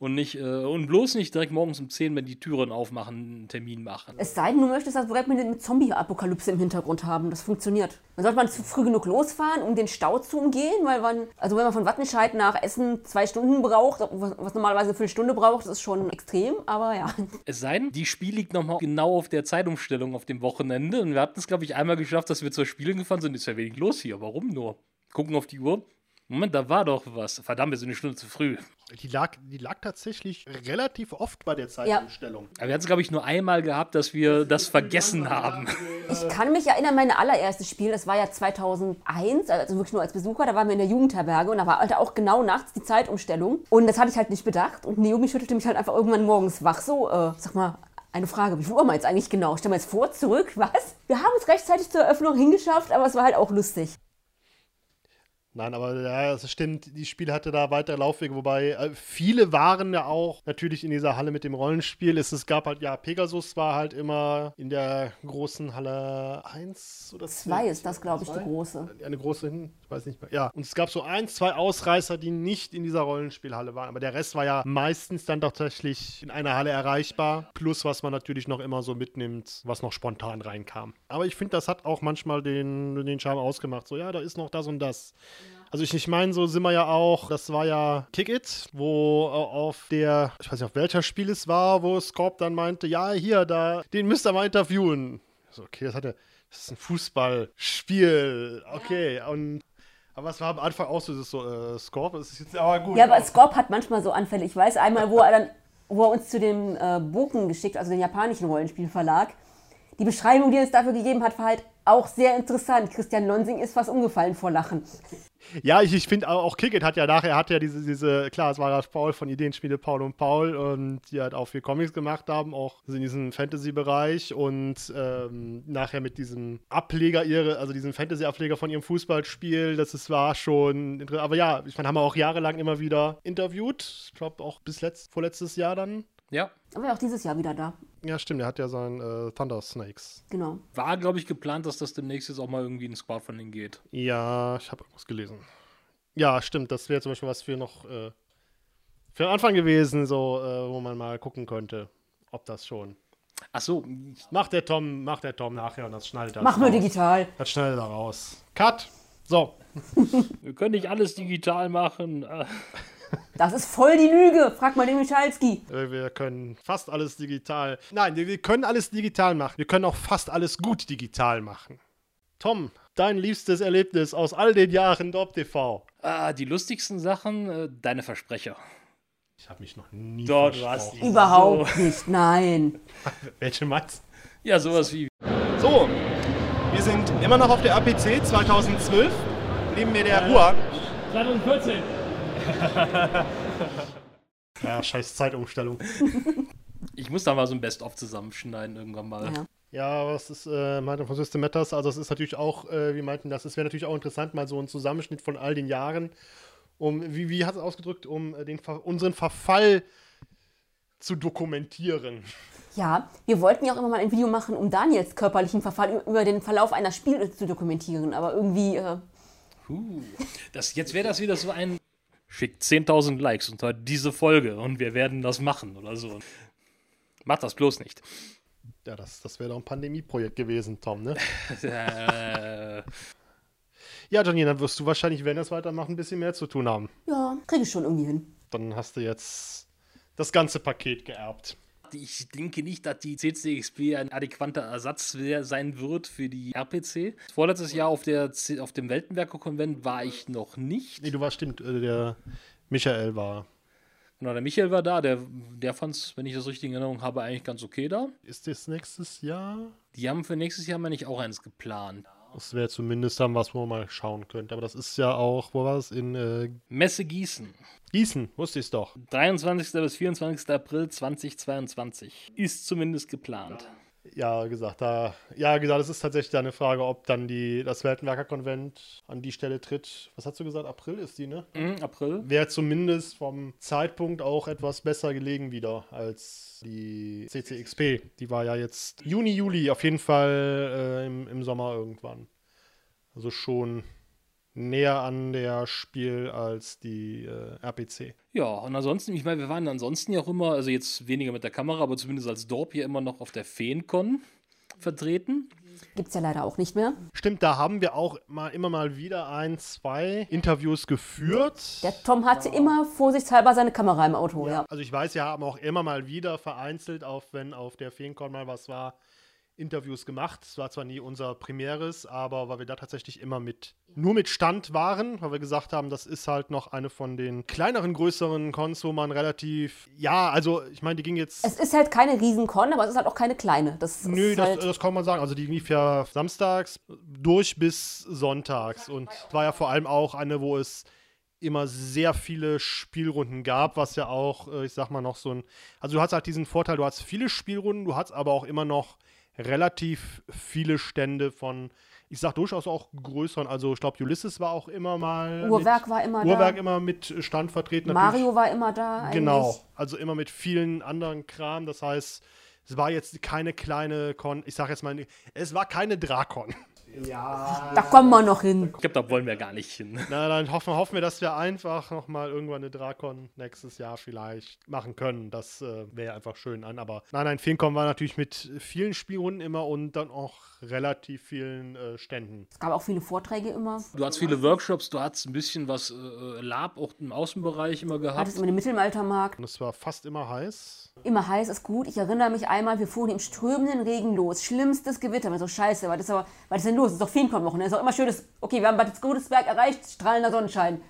Und nicht, äh, und bloß nicht direkt morgens um 10, wenn die Türen aufmachen, einen Termin machen. es sei denn, du möchtest das Projekt mit, mit Zombie-Apokalypse im Hintergrund haben. Das funktioniert. Dann sollte man zu früh genug losfahren, um den Stau zu umgehen, weil man, also wenn man von Wattenscheid nach Essen zwei Stunden braucht, was, was normalerweise eine Viertelstunde braucht, das ist schon extrem, aber ja. Es sei denn, die Spiel liegt nochmal genau auf der Zeitumstellung auf dem Wochenende. Und wir hatten es, glaube ich, einmal geschafft, dass wir zur Spielen gefahren sind. Ist ja wenig los hier. Warum nur? Gucken auf die Uhr. Moment, da war doch was. Verdammt, wir sind eine Stunde zu früh. Die lag, die lag tatsächlich relativ oft bei der Zeitumstellung. Aber wir hatten es, glaube ich, nur einmal gehabt, dass wir das vergessen haben. Ich kann mich erinnern, mein allererstes Spiel, das war ja 2001, also wirklich nur als Besucher, da waren wir in der Jugendherberge und da war halt auch genau nachts die Zeitumstellung. Und das hatte ich halt nicht bedacht und Naomi schüttelte mich halt einfach irgendwann morgens wach, so, äh, sag mal, eine Frage, wie viel Uhr haben wir jetzt eigentlich genau? Stellen wir jetzt vor, zurück, was? Wir haben es rechtzeitig zur Eröffnung hingeschafft, aber es war halt auch lustig. Nein, aber ja, es stimmt, die Spiel hatte da weitere Laufwege, wobei äh, viele waren ja auch natürlich in dieser Halle mit dem Rollenspiel. Es, es gab halt, ja, Pegasus war halt immer in der großen Halle 1 oder Zwei ist das, glaube ich, die große. Eine große hin, ich weiß nicht mehr. Ja, und es gab so ein, zwei Ausreißer, die nicht in dieser Rollenspielhalle waren. Aber der Rest war ja meistens dann tatsächlich in einer Halle erreichbar. Plus, was man natürlich noch immer so mitnimmt, was noch spontan reinkam. Aber ich finde, das hat auch manchmal den, den Charme ausgemacht. So, ja, da ist noch das und das. Also ich, ich meine, so sind wir ja auch, das war ja Kick-It, wo äh, auf der, ich weiß nicht, auf welcher Spiel es war, wo Scorp dann meinte, ja, hier, da, den müsst ihr mal interviewen. So, okay, das hatte, das ist ein Fußballspiel, okay, und aber es war am Anfang auch so, das ist so, äh, Scorp, das ist jetzt aber gut. Ja, aber Scorp hat manchmal so Anfälle. Ich weiß einmal, wo er dann, wo er uns zu dem äh, Boken geschickt, also den japanischen Rollenspielverlag. Die Beschreibung, die er uns dafür gegeben hat, war halt auch sehr interessant. Christian Lonsing ist fast umgefallen vor Lachen. Ja, ich, ich finde auch, Kickit hat ja nachher, hat ja diese, diese, klar, es war das Paul von Ideenspiele Paul und Paul und die halt auch viel Comics gemacht haben, auch in diesem Fantasy-Bereich und ähm, nachher mit diesem Ableger ihre, also diesem Fantasy-Ableger von ihrem Fußballspiel, das ist, war schon interessant. Aber ja, ich meine, haben wir auch jahrelang immer wieder interviewt. Ich glaube auch bis letzt, vorletztes Jahr dann. Ja, Aber auch dieses Jahr wieder da. Ja, stimmt, er hat ja sein äh, Thunder Snakes. Genau. war, glaube ich, geplant, dass das demnächst jetzt auch mal irgendwie in Crowdfunding geht. Ja, ich habe irgendwas gelesen. Ja, stimmt, das wäre zum Beispiel was für noch äh, für den Anfang gewesen, so, äh, wo man mal gucken könnte, ob das schon. Ach so, Macht der Tom, macht der Tom nachher und das schneidet er Machen wir raus. digital. Das schneidet er raus. Cut! So. wir können nicht alles digital machen. Äh, Das ist voll die Lüge. Frag mal den Michalski. Äh, Wir können fast alles digital. Nein, wir können alles digital machen. Wir können auch fast alles gut digital machen. Tom, dein liebstes Erlebnis aus all den Jahren Dorp TV. Ah, die lustigsten Sachen, äh, deine Versprecher. Ich habe mich noch nie Doch, du hast versprochen. die. Überhaupt nicht. Nein. Welche meinst Ja, sowas wie. So, wir sind immer noch auf der APC 2012. Neben mir der Juan. 2014. Ja, scheiß Zeitumstellung. Ich muss da mal so ein Best-of zusammenschneiden irgendwann mal. Ja. Ja, was ist, äh, meinte von System Matters, also es ist natürlich auch, äh, wir meinten das, es wäre natürlich auch interessant, mal so ein Zusammenschnitt von all den Jahren, um, wie, wie hat es ausgedrückt, um äh, den, Ver- unseren Verfall zu dokumentieren. Ja, wir wollten ja auch immer mal ein Video machen, um Daniels körperlichen Verfall über den Verlauf einer Spiel zu dokumentieren. Aber irgendwie, äh, Puh. Das, jetzt wäre das wieder so ein. Schickt 10.000 Likes unter diese Folge und wir werden das machen oder so. Macht das bloß nicht. Ja, das, das wäre doch ein Pandemieprojekt gewesen, Tom, ne? Ja, Johnny, dann wirst du wahrscheinlich, wenn wir es weitermachen, ein bisschen mehr zu tun haben. ja, kriege ich schon irgendwie hin. Dann hast du jetzt das ganze Paket geerbt. Ich denke nicht, dass die CCXP ein adäquater Ersatz sein wird für die RPC. Vorletztes Jahr auf, der, C- auf dem Weltenwerker-Konvent war ich noch nicht. Nee, du warst, stimmt, äh, der Michael war. Genau, der Michael war da, der, der fand es, wenn ich das richtig in Erinnerung habe, eigentlich ganz okay da. Ist das nächstes Jahr? Die haben für nächstes Jahr, meine ich, auch eins geplant. Das wäre zumindest dann was, wo man mal schauen könnte. Aber das ist ja auch, wo war es? In äh, Messe Gießen. Gießen, wusste ich es doch. 23. bis 24. April 2022 ist zumindest geplant. Ja, gesagt, da, ja, gesagt, es ist tatsächlich eine Frage, ob dann die, das Weltenwerker-Konvent an die Stelle tritt. Was hast du gesagt? April ist die, ne? Mhm, April. Wäre zumindest vom Zeitpunkt auch etwas besser gelegen wieder als die CCXP. Die war ja jetzt Juni, Juli, auf jeden Fall äh, im, im Sommer irgendwann. Also schon näher an der Spiel als die äh, RPC. Ja, und ansonsten, ich meine, wir waren ansonsten ja auch immer, also jetzt weniger mit der Kamera, aber zumindest als Dorp hier immer noch auf der Feencon vertreten. Gibt's ja leider auch nicht mehr. Stimmt, da haben wir auch mal immer mal wieder ein, zwei Interviews geführt. Der Tom hatte immer vorsichtshalber seine Kamera im Auto, ja. Also ich weiß, wir haben auch immer mal wieder vereinzelt, auch wenn auf der Feencon mal was war, Interviews gemacht. Es war zwar nie unser primäres, aber weil wir da tatsächlich immer mit nur mit Stand waren, weil wir gesagt haben, das ist halt noch eine von den kleineren, größeren Cons, wo man relativ, ja, also ich meine, die ging jetzt. Es ist halt keine Riesenkon, aber es ist halt auch keine kleine. Das Nö, das, halt, das kann man sagen. Also die lief ja samstags durch bis sonntags und war ja vor allem auch eine, wo es immer sehr viele Spielrunden gab, was ja auch, äh, ich sag mal, noch so ein. Also du hast halt diesen Vorteil, du hast viele Spielrunden, du hast aber auch immer noch relativ viele Stände von, ich sag durchaus auch größeren. Also ich glaube, Ulysses war auch immer mal. Uhrwerk mit, war immer Uhrwerk da. immer mit Stand vertreten. Mario war immer da. Eigentlich. Genau, also immer mit vielen anderen Kram. Das heißt, es war jetzt keine kleine Con, ich sag jetzt mal, es war keine Drakon. Da kommen wir noch hin. Ich glaube, da wollen wir gar nicht hin. Na, dann hoffen, hoffen wir, dass wir einfach nochmal irgendwann eine Drakon nächstes Jahr vielleicht machen können. Das äh, wäre einfach schön an. Aber nein, nein, Feencom war natürlich mit vielen Spielrunden immer und dann auch relativ vielen äh, Ständen. Es gab auch viele Vorträge immer. Du hast viele Workshops, du hast ein bisschen was äh, Lab auch im Außenbereich immer gehabt. Hattest immer den Mittelaltermarkt. Und es war fast immer heiß. Immer heiß ist gut. Ich erinnere mich einmal, wir fuhren im strömenden Regen los. Schlimmstes Gewitter. Wir so scheiße, was ist, aber, was ist denn los? Es ist doch Feencon-Woche. Es ist doch immer schönes, okay, wir haben Bad Godesberg erreicht, strahlender Sonnenschein.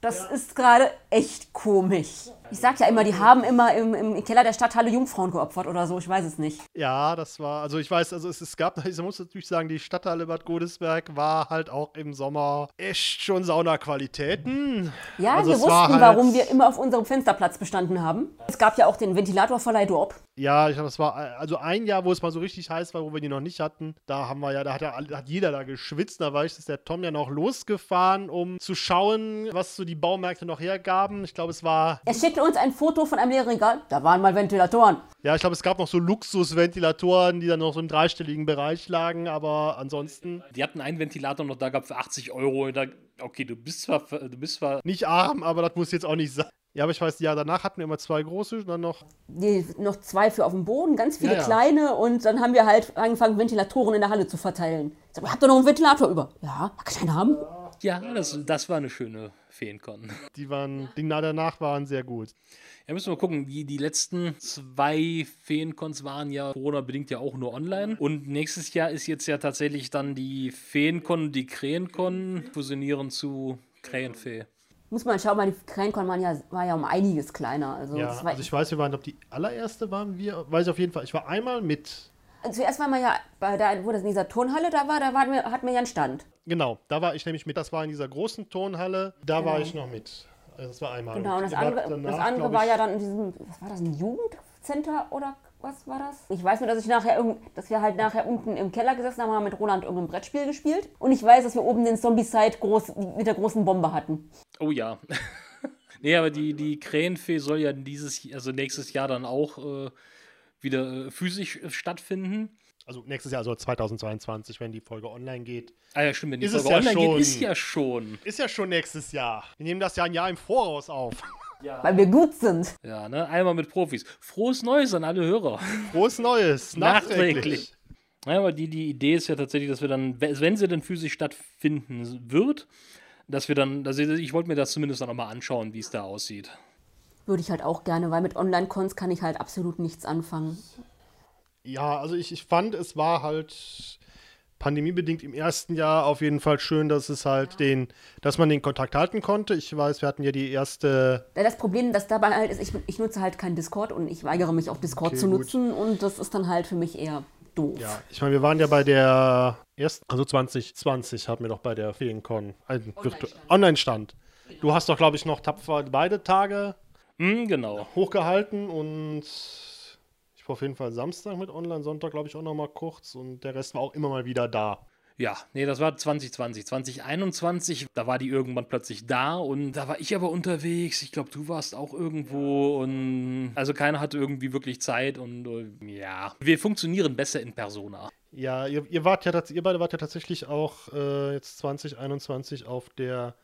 Das ist gerade echt komisch. Ich sag ja immer, die haben immer im, im Keller der Stadthalle Jungfrauen geopfert oder so, ich weiß es nicht. Ja, das war, also ich weiß, also es, es gab, ich muss natürlich sagen, die Stadthalle Bad Godesberg war halt auch im Sommer echt schon Saunaqualitäten. Ja, Also wir war wussten, halt- warum wir immer auf unserem Fensterplatz bestanden haben. Es gab ja auch den Ventilatorverleih Dorp. Ja, ich glaube, das war also ein Jahr, wo es mal so richtig heiß war, wo wir die noch nicht hatten. Da haben wir ja, da hat, ja, hat jeder da geschwitzt. Da war ich, ist der Tom ja noch losgefahren, um zu schauen, was so die Baumärkte noch hergaben. Ich glaube, es war, Er schickte uns ein Foto von einem leeren Regal. Da waren mal Ventilatoren. ja, ich glaube, es gab noch so Luxusventilatoren, die dann noch so im dreistelligen Bereich lagen, aber ansonsten Die hatten einen Ventilator noch da gehabt für 80 Euro. Da, okay, du bist zwar, du bist zwar nicht arm, aber das muss jetzt auch nicht sein. Ja, aber ich weiß, ja, danach hatten wir immer zwei große, dann noch Die, noch zwei für auf dem Boden, ganz viele Ja, ja. kleine. Und dann haben wir halt angefangen, Ventilatoren in der Halle zu verteilen. Ich sag, habt ihr noch einen Ventilator über? Ja, kann ich einen haben? Ja, das, das war eine schöne Feencon. Die waren, die na- danach waren sehr gut. Ja, müssen wir mal gucken. Die, die letzten zwei Feencons waren ja Corona-bedingt ja auch nur online. Und nächstes Jahr ist jetzt ja tatsächlich dann die Feencon und die Krähencon fusionieren zu Krähenfee. Muss man schauen, weil die Krähenkon waren ja, war ja um einiges kleiner. Also, Ja, war, also ich weiß, wir waren, ob die allererste waren wir, weiß ich auf jeden Fall. Ich war einmal mit. zuerst waren wir ja, bei der, wo das in dieser Turnhalle da war, da waren wir, hatten wir ja einen Stand. Genau, da war ich nämlich mit. Das war in dieser großen Turnhalle. Da war ich noch mit. Also das war einmal. Genau, und das andere, danach, das andere war ja dann in diesem, was war das, ein Jugendcenter oder was war das? Ich weiß nur, dass ich nachher irgend, dass wir halt nachher unten im Keller gesessen haben, haben mit Roland irgendein Brettspiel gespielt. Und ich weiß, dass wir oben den Zombie-Side groß, mit der großen Bombe hatten. Oh ja. nee, aber die, die Krähenfee soll ja dieses, also nächstes Jahr dann auch äh, wieder äh, physisch äh, stattfinden. Also nächstes Jahr, also 2022, wenn die Folge online geht. Ah ja, stimmt, wenn die Ist es Folge ja online schon. geht, ist ja schon. Ist ja schon nächstes Jahr. Wir nehmen das ja ein Jahr im Voraus auf. Weil wir gut sind. Ja, ne? Einmal mit Profis. Frohes Neues an alle Hörer. Frohes Neues. Nachträglich. Nachträglich. Ja, aber die, die Idee ist ja tatsächlich, dass wir dann, wenn sie denn physisch stattfinden wird, dass wir dann, also ich wollte mir das zumindest dann nochmal anschauen, wie es da aussieht. Würde ich halt auch gerne, weil mit Online-Cons kann ich halt absolut nichts anfangen. Ja, also ich, ich fand, es war halt pandemiebedingt im ersten Jahr auf jeden Fall schön, dass es halt den, dass man den Kontakt halten konnte. Ich weiß, wir hatten ja die erste Ja, Das Problem, das dabei halt ist, ich, ich nutze halt keinen Discord und ich weigere mich auch Discord Okay, zu gut. nutzen und das ist dann halt für mich eher doof. Ja, ich meine, wir waren ja bei der ersten, also 2020 hatten wir doch bei der Feencon einen Virtu- Online-Stand. Du hast doch, glaube ich, noch tapfer beide Tage Hm, genau. hochgehalten und ich war auf jeden Fall Samstag mit online, Sonntag, glaube ich, auch noch mal kurz und der Rest war auch immer mal wieder da. Ja, nee, das war 2020. 2021, da war die irgendwann plötzlich da und da war ich aber unterwegs. Ich glaube, du warst auch irgendwo und also keiner hatte irgendwie wirklich Zeit und äh, ja, wir funktionieren besser in Persona. Ja, ihr, ihr wart ja, ihr beide wart ja tatsächlich auch äh, jetzt 2021 auf der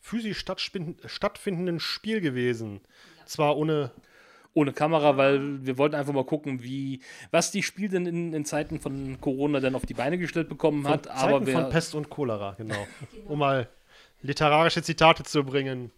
physisch stattfindenden Spiel gewesen. Zwar ohne Ohne Kamera, weil wir wollten einfach mal gucken, wie, was die Spiel denn in, in Zeiten von Corona dann auf die Beine gestellt bekommen hat. Zeiten aber wer, von Pest und Cholera, genau. um mal literarische Zitate zu bringen.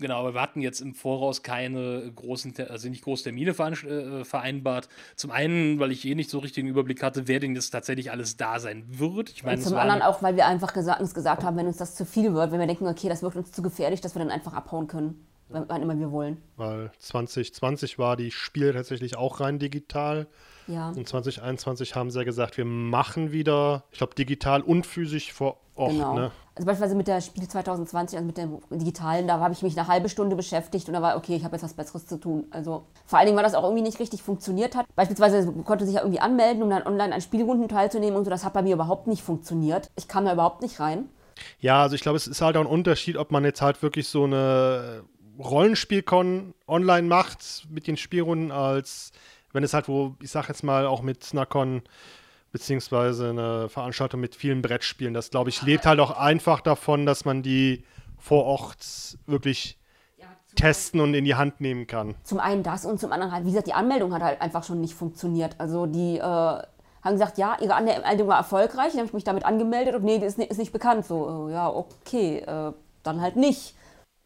Genau, aber wir hatten jetzt im Voraus keine großen, also nicht große Termine äh, vereinbart. Zum einen, weil ich eh nicht so richtigen Überblick hatte, wer denn jetzt tatsächlich alles da sein wird. Ich meine, Und zum anderen auch, weil wir einfach gesagt, uns gesagt haben, wenn uns das zu viel wird, wenn wir denken, okay, das wird uns zu gefährlich, dass wir dann einfach abhauen können, wann wann immer wir wollen. Weil 2020 war die Spiel tatsächlich auch rein digital. Ja. Und 2021 haben sie ja gesagt, wir machen wieder, ich glaube, digital und physisch vor Ort. Genau. Ne? Also beispielsweise mit der Spiel 2020, also mit dem digitalen, da habe ich mich eine halbe Stunde beschäftigt und da war, okay, ich habe jetzt was Besseres zu tun. Also vor allen Dingen, weil das auch irgendwie nicht richtig funktioniert hat. Beispielsweise konnte sich ja irgendwie anmelden, um dann online an Spielrunden teilzunehmen und so. Das hat bei mir überhaupt nicht funktioniert. Ich kam da überhaupt nicht rein. Ja, also ich glaube, es ist halt auch ein Unterschied, ob man jetzt halt wirklich so eine Rollenspielcon online macht mit den Spielrunden, als wenn es halt, wo, ich sag jetzt mal, auch mit einer Con beziehungsweise eine Veranstaltung mit vielen Brettspielen, das glaube ich, lebt halt auch einfach davon, dass man die vor Ort wirklich testen und in die Hand nehmen kann. Zum einen das und zum anderen halt, wie gesagt, die Anmeldung hat halt einfach schon nicht funktioniert. Also die äh, haben gesagt, ja, ihre Anmeldung war erfolgreich, dann habe ich mich damit angemeldet und nee, die ist, ist nicht bekannt. So, äh, ja, okay, äh, dann halt nicht.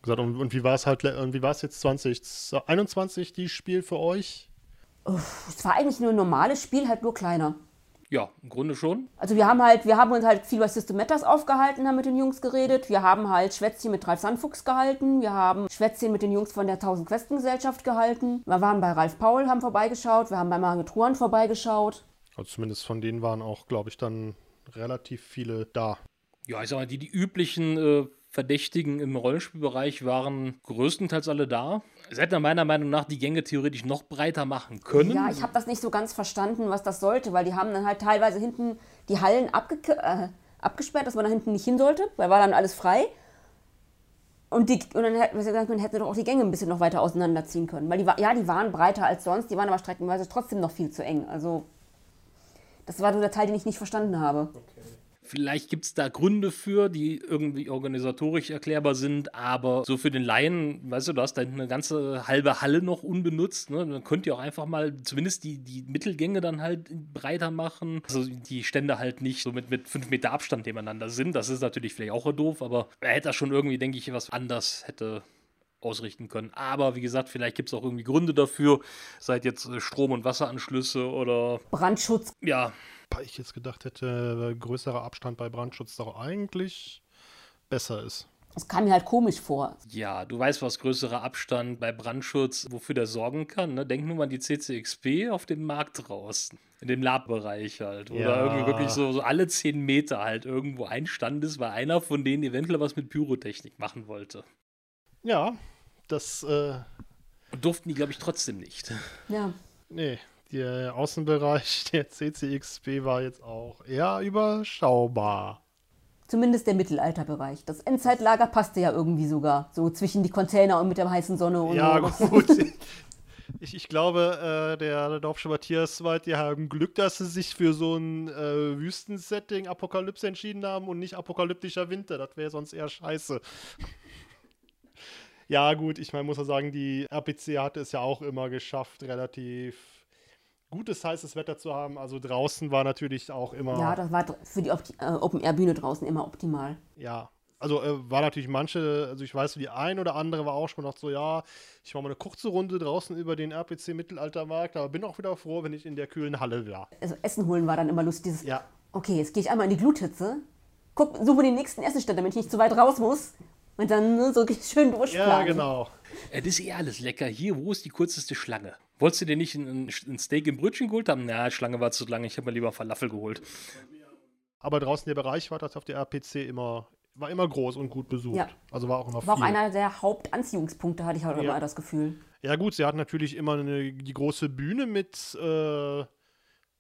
Gesagt, und, und wie war es halt, und wie war es jetzt 2021, die Spiel für euch? Es war eigentlich nur ein normales Spiel, halt nur kleiner. Ja, im Grunde schon. Also wir haben halt, wir haben uns halt viel bei System Matters aufgehalten, haben mit den Jungs geredet. Wir haben halt Schwätzchen mit Ralf Sandfuchs gehalten. Wir haben Schwätzchen mit den Jungs von der 1000 Questen Gesellschaft gehalten. Wir waren bei Ralf Paul, haben vorbeigeschaut. Wir haben bei Margit Ruan vorbeigeschaut. Also zumindest von denen waren auch, glaube ich, dann relativ viele da. Ja, ich sag mal, die, die üblichen äh, Verdächtigen im Rollenspielbereich waren größtenteils alle da. Es hätte meiner Meinung nach die Gänge theoretisch noch breiter machen können. Ja, ich habe das nicht so ganz verstanden, was das sollte, weil die haben dann halt teilweise hinten die Hallen abge äh, abgesperrt, dass man da hinten nicht hin sollte, weil war dann alles frei. Und, die, und dann hätten man hätte doch auch die Gänge ein bisschen noch weiter auseinanderziehen können. Weil die, ja, die waren breiter als sonst, die waren aber streckenweise trotzdem noch viel zu eng. Also, das war so der Teil, den ich nicht verstanden habe. Vielleicht gibt es da Gründe für, die irgendwie organisatorisch erklärbar sind, aber so für den Laien, weißt du, du hast da eine ganze halbe Halle noch unbenutzt. Ne? Dann könnt ihr auch einfach mal zumindest die, die Mittelgänge dann halt breiter machen. Also die Stände halt nicht so mit, mit fünf Meter Abstand nebeneinander sind. Das ist natürlich vielleicht auch doof, aber er hätte da schon irgendwie, denke ich, was anders hätte ausrichten können. Aber wie gesagt, vielleicht gibt es auch irgendwie Gründe dafür, seit jetzt äh, Strom- und Wasseranschlüsse oder Brandschutz, ja, Weil ich jetzt gedacht hätte, äh, größerer Abstand bei Brandschutz doch eigentlich besser ist. das kam mir halt komisch vor. Ja, du weißt, was größerer Abstand bei Brandschutz, wofür der sorgen kann. Ne? Denk nur mal an die CCXP auf dem Markt draußen. In dem Lab-Bereich halt. Oder Ja. irgendwie wirklich so, so alle 10 Meter halt irgendwo ein Stand ist, weil einer von denen eventuell was mit Pyrotechnik machen wollte. Ja, das, äh, Und durften die, glaube ich, trotzdem nicht. Ja. nee, der Außenbereich der CCXP war jetzt auch eher überschaubar. Zumindest der Mittelalterbereich. Das Endzeitlager passte ja irgendwie sogar. So zwischen die Container und mit der heißen Sonne und Ja, so. gut. Ich, ich glaube, äh, der Dorfsche Matthias Wald, die haben Glück, dass sie sich für so ein äh, Wüstensetting Apokalypse entschieden haben und nicht apokalyptischer Winter. Das wäre sonst eher scheiße. Ja, gut, ich meine, muss ja sagen, die RPC hatte es ja auch immer geschafft, relativ gutes, heißes Wetter zu haben. Also draußen war natürlich auch immer. Ja, das war für die Opti- äh, Open-Air-Bühne draußen immer optimal. Ja, also äh, war natürlich manche, also ich weiß, die ein oder andere war auch schon noch so, ja, ich mache mal eine kurze Runde draußen über den RPC Mittelaltermarkt, aber bin auch wieder froh, wenn ich in der kühlen Halle war. Also Essen holen war dann immer lustig. Dieses, Ja. Okay, jetzt gehe ich einmal in die Gluthitze, guck, suche den nächsten Essenstand, damit ich nicht zu weit raus muss. Und dann ne, so schön durchplanen. Ja, genau. Äh, Das ist eh alles lecker. Hier, wo ist die kürzeste Schlange? Wolltest du dir nicht ein, ein Steak im Brötchen geholt haben? Na, Schlange war zu lange. Ich habe mir lieber Falafel geholt. Aber draußen der Bereich war das auf der RPC immer, war immer groß und gut besucht. Ja. Also war auch immer War auch viel. einer der Hauptanziehungspunkte, hatte ich halt Ja. immer das Gefühl. Ja gut, sie hat natürlich immer eine, die große Bühne mit, äh,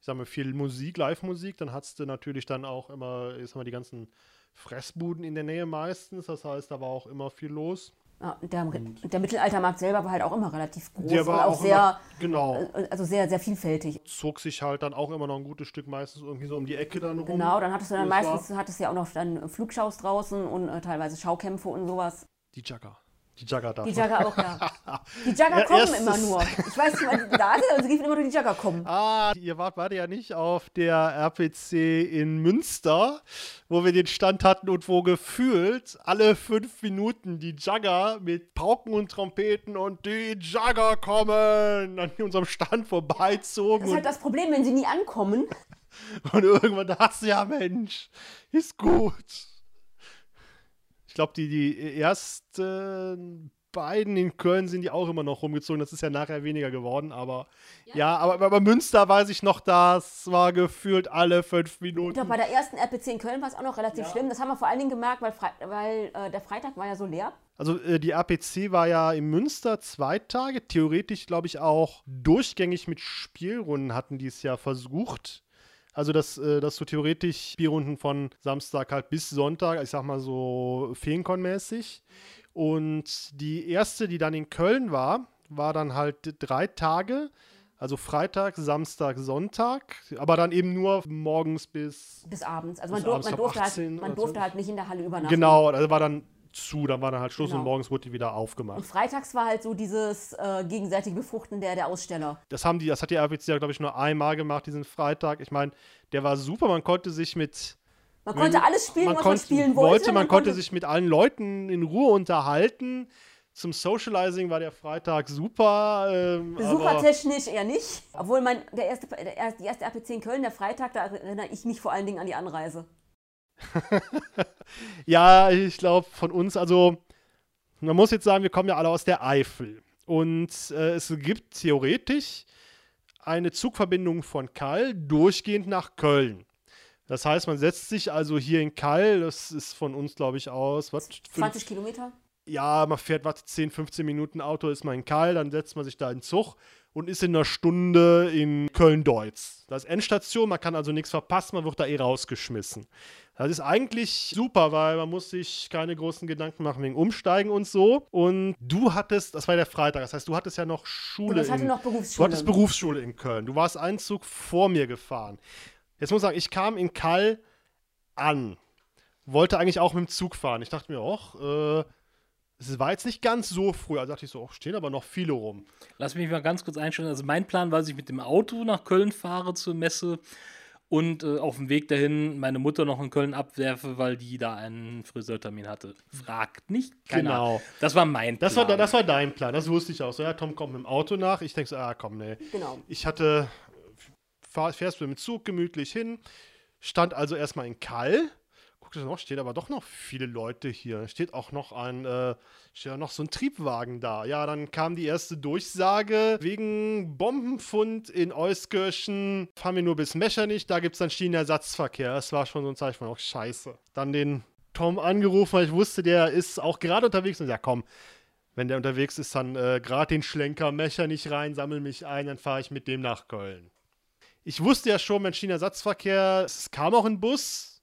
ich sag mal, viel Musik, Live-Musik. Dann hattest du natürlich dann auch immer, ich sag mal, die ganzen Fressbuden in der Nähe meistens. Das heißt, da war auch immer viel los. Ja, der, der Mittelaltermarkt selber war halt auch immer relativ groß Der war und auch, auch sehr, immer, genau, äh, also sehr, sehr vielfältig. zog sich halt dann auch immer noch ein gutes Stück meistens irgendwie so um die Ecke dann rum. Genau, dann hattest du dann Das war- meistens hattest ja auch noch dann Flugschaus draußen und äh, teilweise Schaukämpfe und sowas. Die Jugger. Die Jugger da. Die Jugger auch da. Die Jugger Ja, kommen immer nur. Ich weiß nicht, wann sie da sind, aber sie riefen immer nur, die Jugger kommen. Ah, ihr wart beide ja nicht auf der RPC in Münster, wo wir den Stand hatten und wo gefühlt alle fünf Minuten die Jugger mit Pauken und Trompeten und die Jugger kommen an unserem Stand vorbeizogen Das ist halt das Problem, wenn sie nie ankommen. und irgendwann dachte ich, ja Mensch, ist gut. Ich glaube, die, die ersten beiden in Köln sind die auch immer noch rumgezogen. Das ist ja nachher weniger geworden, aber ja, aber, aber Münster weiß ich noch, das war gefühlt alle fünf Ich Minuten. glaube, bei der ersten RPC in Köln war es auch noch relativ schlimm. Das haben wir vor allen Dingen gemerkt, weil, Fre weil äh, der Freitag war ja so leer. Also äh, die APC war ja in Münster zwei Tage. Theoretisch, glaube ich, auch durchgängig mit Spielrunden hatten die es ja versucht. Also, dass, äh, dass du theoretisch Spielrunden von Samstag halt bis Sonntag, ich sag mal so Feencon-mäßig. Und die erste, die dann in Köln war, war dann halt drei Tage. Also Freitag, Samstag, Sonntag. Aber dann eben nur morgens bis. Bis abends. Also man, Bis abends, man, durfte, halt, 18 man durfte 12. halt nicht in der Halle übernachten. Genau, also war dann zu, dann war dann halt Schluss Genau. und morgens wurde die wieder aufgemacht. Und freitags war halt so dieses äh, gegenseitige Befruchten der, der Aussteller. Das haben die, das hat die RPC ja, glaube ich, nur einmal gemacht, diesen Freitag. Ich meine, der war super, man konnte sich mit. Man konnte alles spielen, was man konnte- spielen wollte. Man, konnte sich mit allen Leuten in Ruhe unterhalten. Zum Socializing war der Freitag super. Ähm, Besuchertechnisch eher nicht. Obwohl mein, der erste, der die erste RPC in Köln, der Freitag, da erinnere ich mich vor allen Dingen an die Anreise. ja, ich glaube von uns, also man muss jetzt sagen, wir kommen ja alle aus der Eifel. Und äh, es gibt theoretisch eine Zugverbindung von Kall durchgehend nach Köln. Das heißt, man setzt sich also hier in Kall, das ist von uns, glaube ich, aus, was? 20 Kilometer? ja, man fährt, was, 10, 15 Minuten Auto, ist man in Kall, dann setzt man sich da in Zug und ist in einer Stunde in Köln-Deutz. Das ist Endstation, man kann also nichts verpassen, man wird da eh rausgeschmissen. Das ist eigentlich super, weil man muss sich keine großen Gedanken machen wegen Umsteigen und so. Und du hattest, das war ja der Freitag, das heißt, du hattest ja noch Schule. Ich hatte in, noch Du Berufsschule. hattest Berufsschule in Köln. Du warst einen Zug vor mir gefahren. Jetzt muss ich sagen, ich kam in Kall an. Wollte eigentlich auch mit dem Zug fahren. Ich dachte mir auch, äh, es war jetzt nicht ganz so früh. Also dachte ich so, oh, stehen aber noch viele rum. Lass mich mal ganz kurz einstellen. Also mein Plan war, dass ich mit dem Auto nach Köln fahre zur Messe und äh, auf dem Weg dahin meine Mutter noch in Köln abwerfe, weil die da einen Friseurtermin hatte. Fragt nicht. Keine Genau. Das war mein Das Plan. war, das war dein Plan, das wusste ich auch. So, ja, Tom kommt mit dem Auto nach. Ich denke so, ah, komm, nee. Genau. Ich hatte, fahr, fährst mit dem Zug gemütlich hin, stand also erstmal in Kall. Guckte noch, steht aber doch noch viele Leute hier. Steht auch noch ein, äh, steht auch noch so ein Triebwagen da. Ja, dann kam die erste Durchsage wegen Bombenfund in Euskirchen. Fahren wir nur bis Mechernich, da gibt es dann Schienenersatzverkehr. Das war schon so ein Zeichen von, oh, scheiße. Dann den Tom angerufen, weil ich wusste, der ist auch gerade unterwegs. Und ja, komm, wenn der unterwegs ist, dann äh, gerade den Schlenker Mechernich rein, sammel mich ein, dann fahre ich mit dem nach Köln. Ich wusste ja schon, beim Schienenersatzverkehr, es kam auch ein Bus,